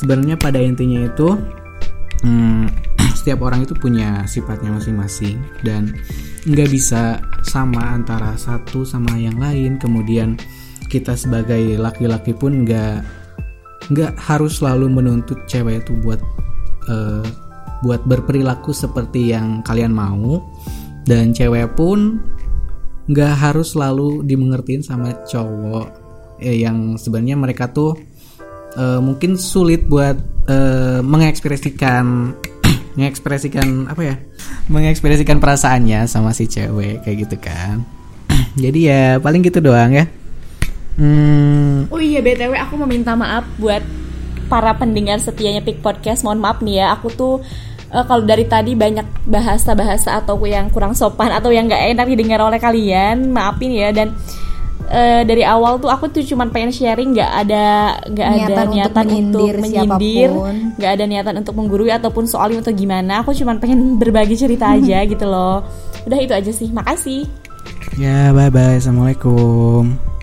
sebenarnya pada intinya itu hmm, setiap orang itu punya sifatnya masing-masing dan nggak bisa sama antara satu sama yang lain. Kemudian kita sebagai laki-laki pun nggak nggak harus selalu menuntut cewek itu buat eh, buat berperilaku seperti yang kalian mau. Dan cewek pun nggak harus selalu dimengertiin sama cowok. Eh, yang sebenarnya mereka tuh eh, mungkin sulit buat eh, mengekspresikan mengekspresikan apa ya? Mengekspresikan perasaannya sama si cewek kayak gitu kan. Jadi ya paling gitu doang ya hmm, Oh iya BTW aku mau minta maaf buat para pendengar setianya Pick Podcast. Mohon maaf nih ya, aku tuh eh, kalau dari tadi banyak bahasa-bahasa atau yang kurang sopan atau yang nggak enak didengar oleh kalian, maafin ya. Dan eh, dari awal tuh aku tuh cuman pengen sharing nggak ada nggak ada Niatan untuk niatan untuk menyindir nggak ada niatan untuk menggurui ataupun soalin atau gimana. Aku cuman pengen berbagi cerita aja gitu loh. Udah itu aja sih makasih. Ya bye bye assalamualaikum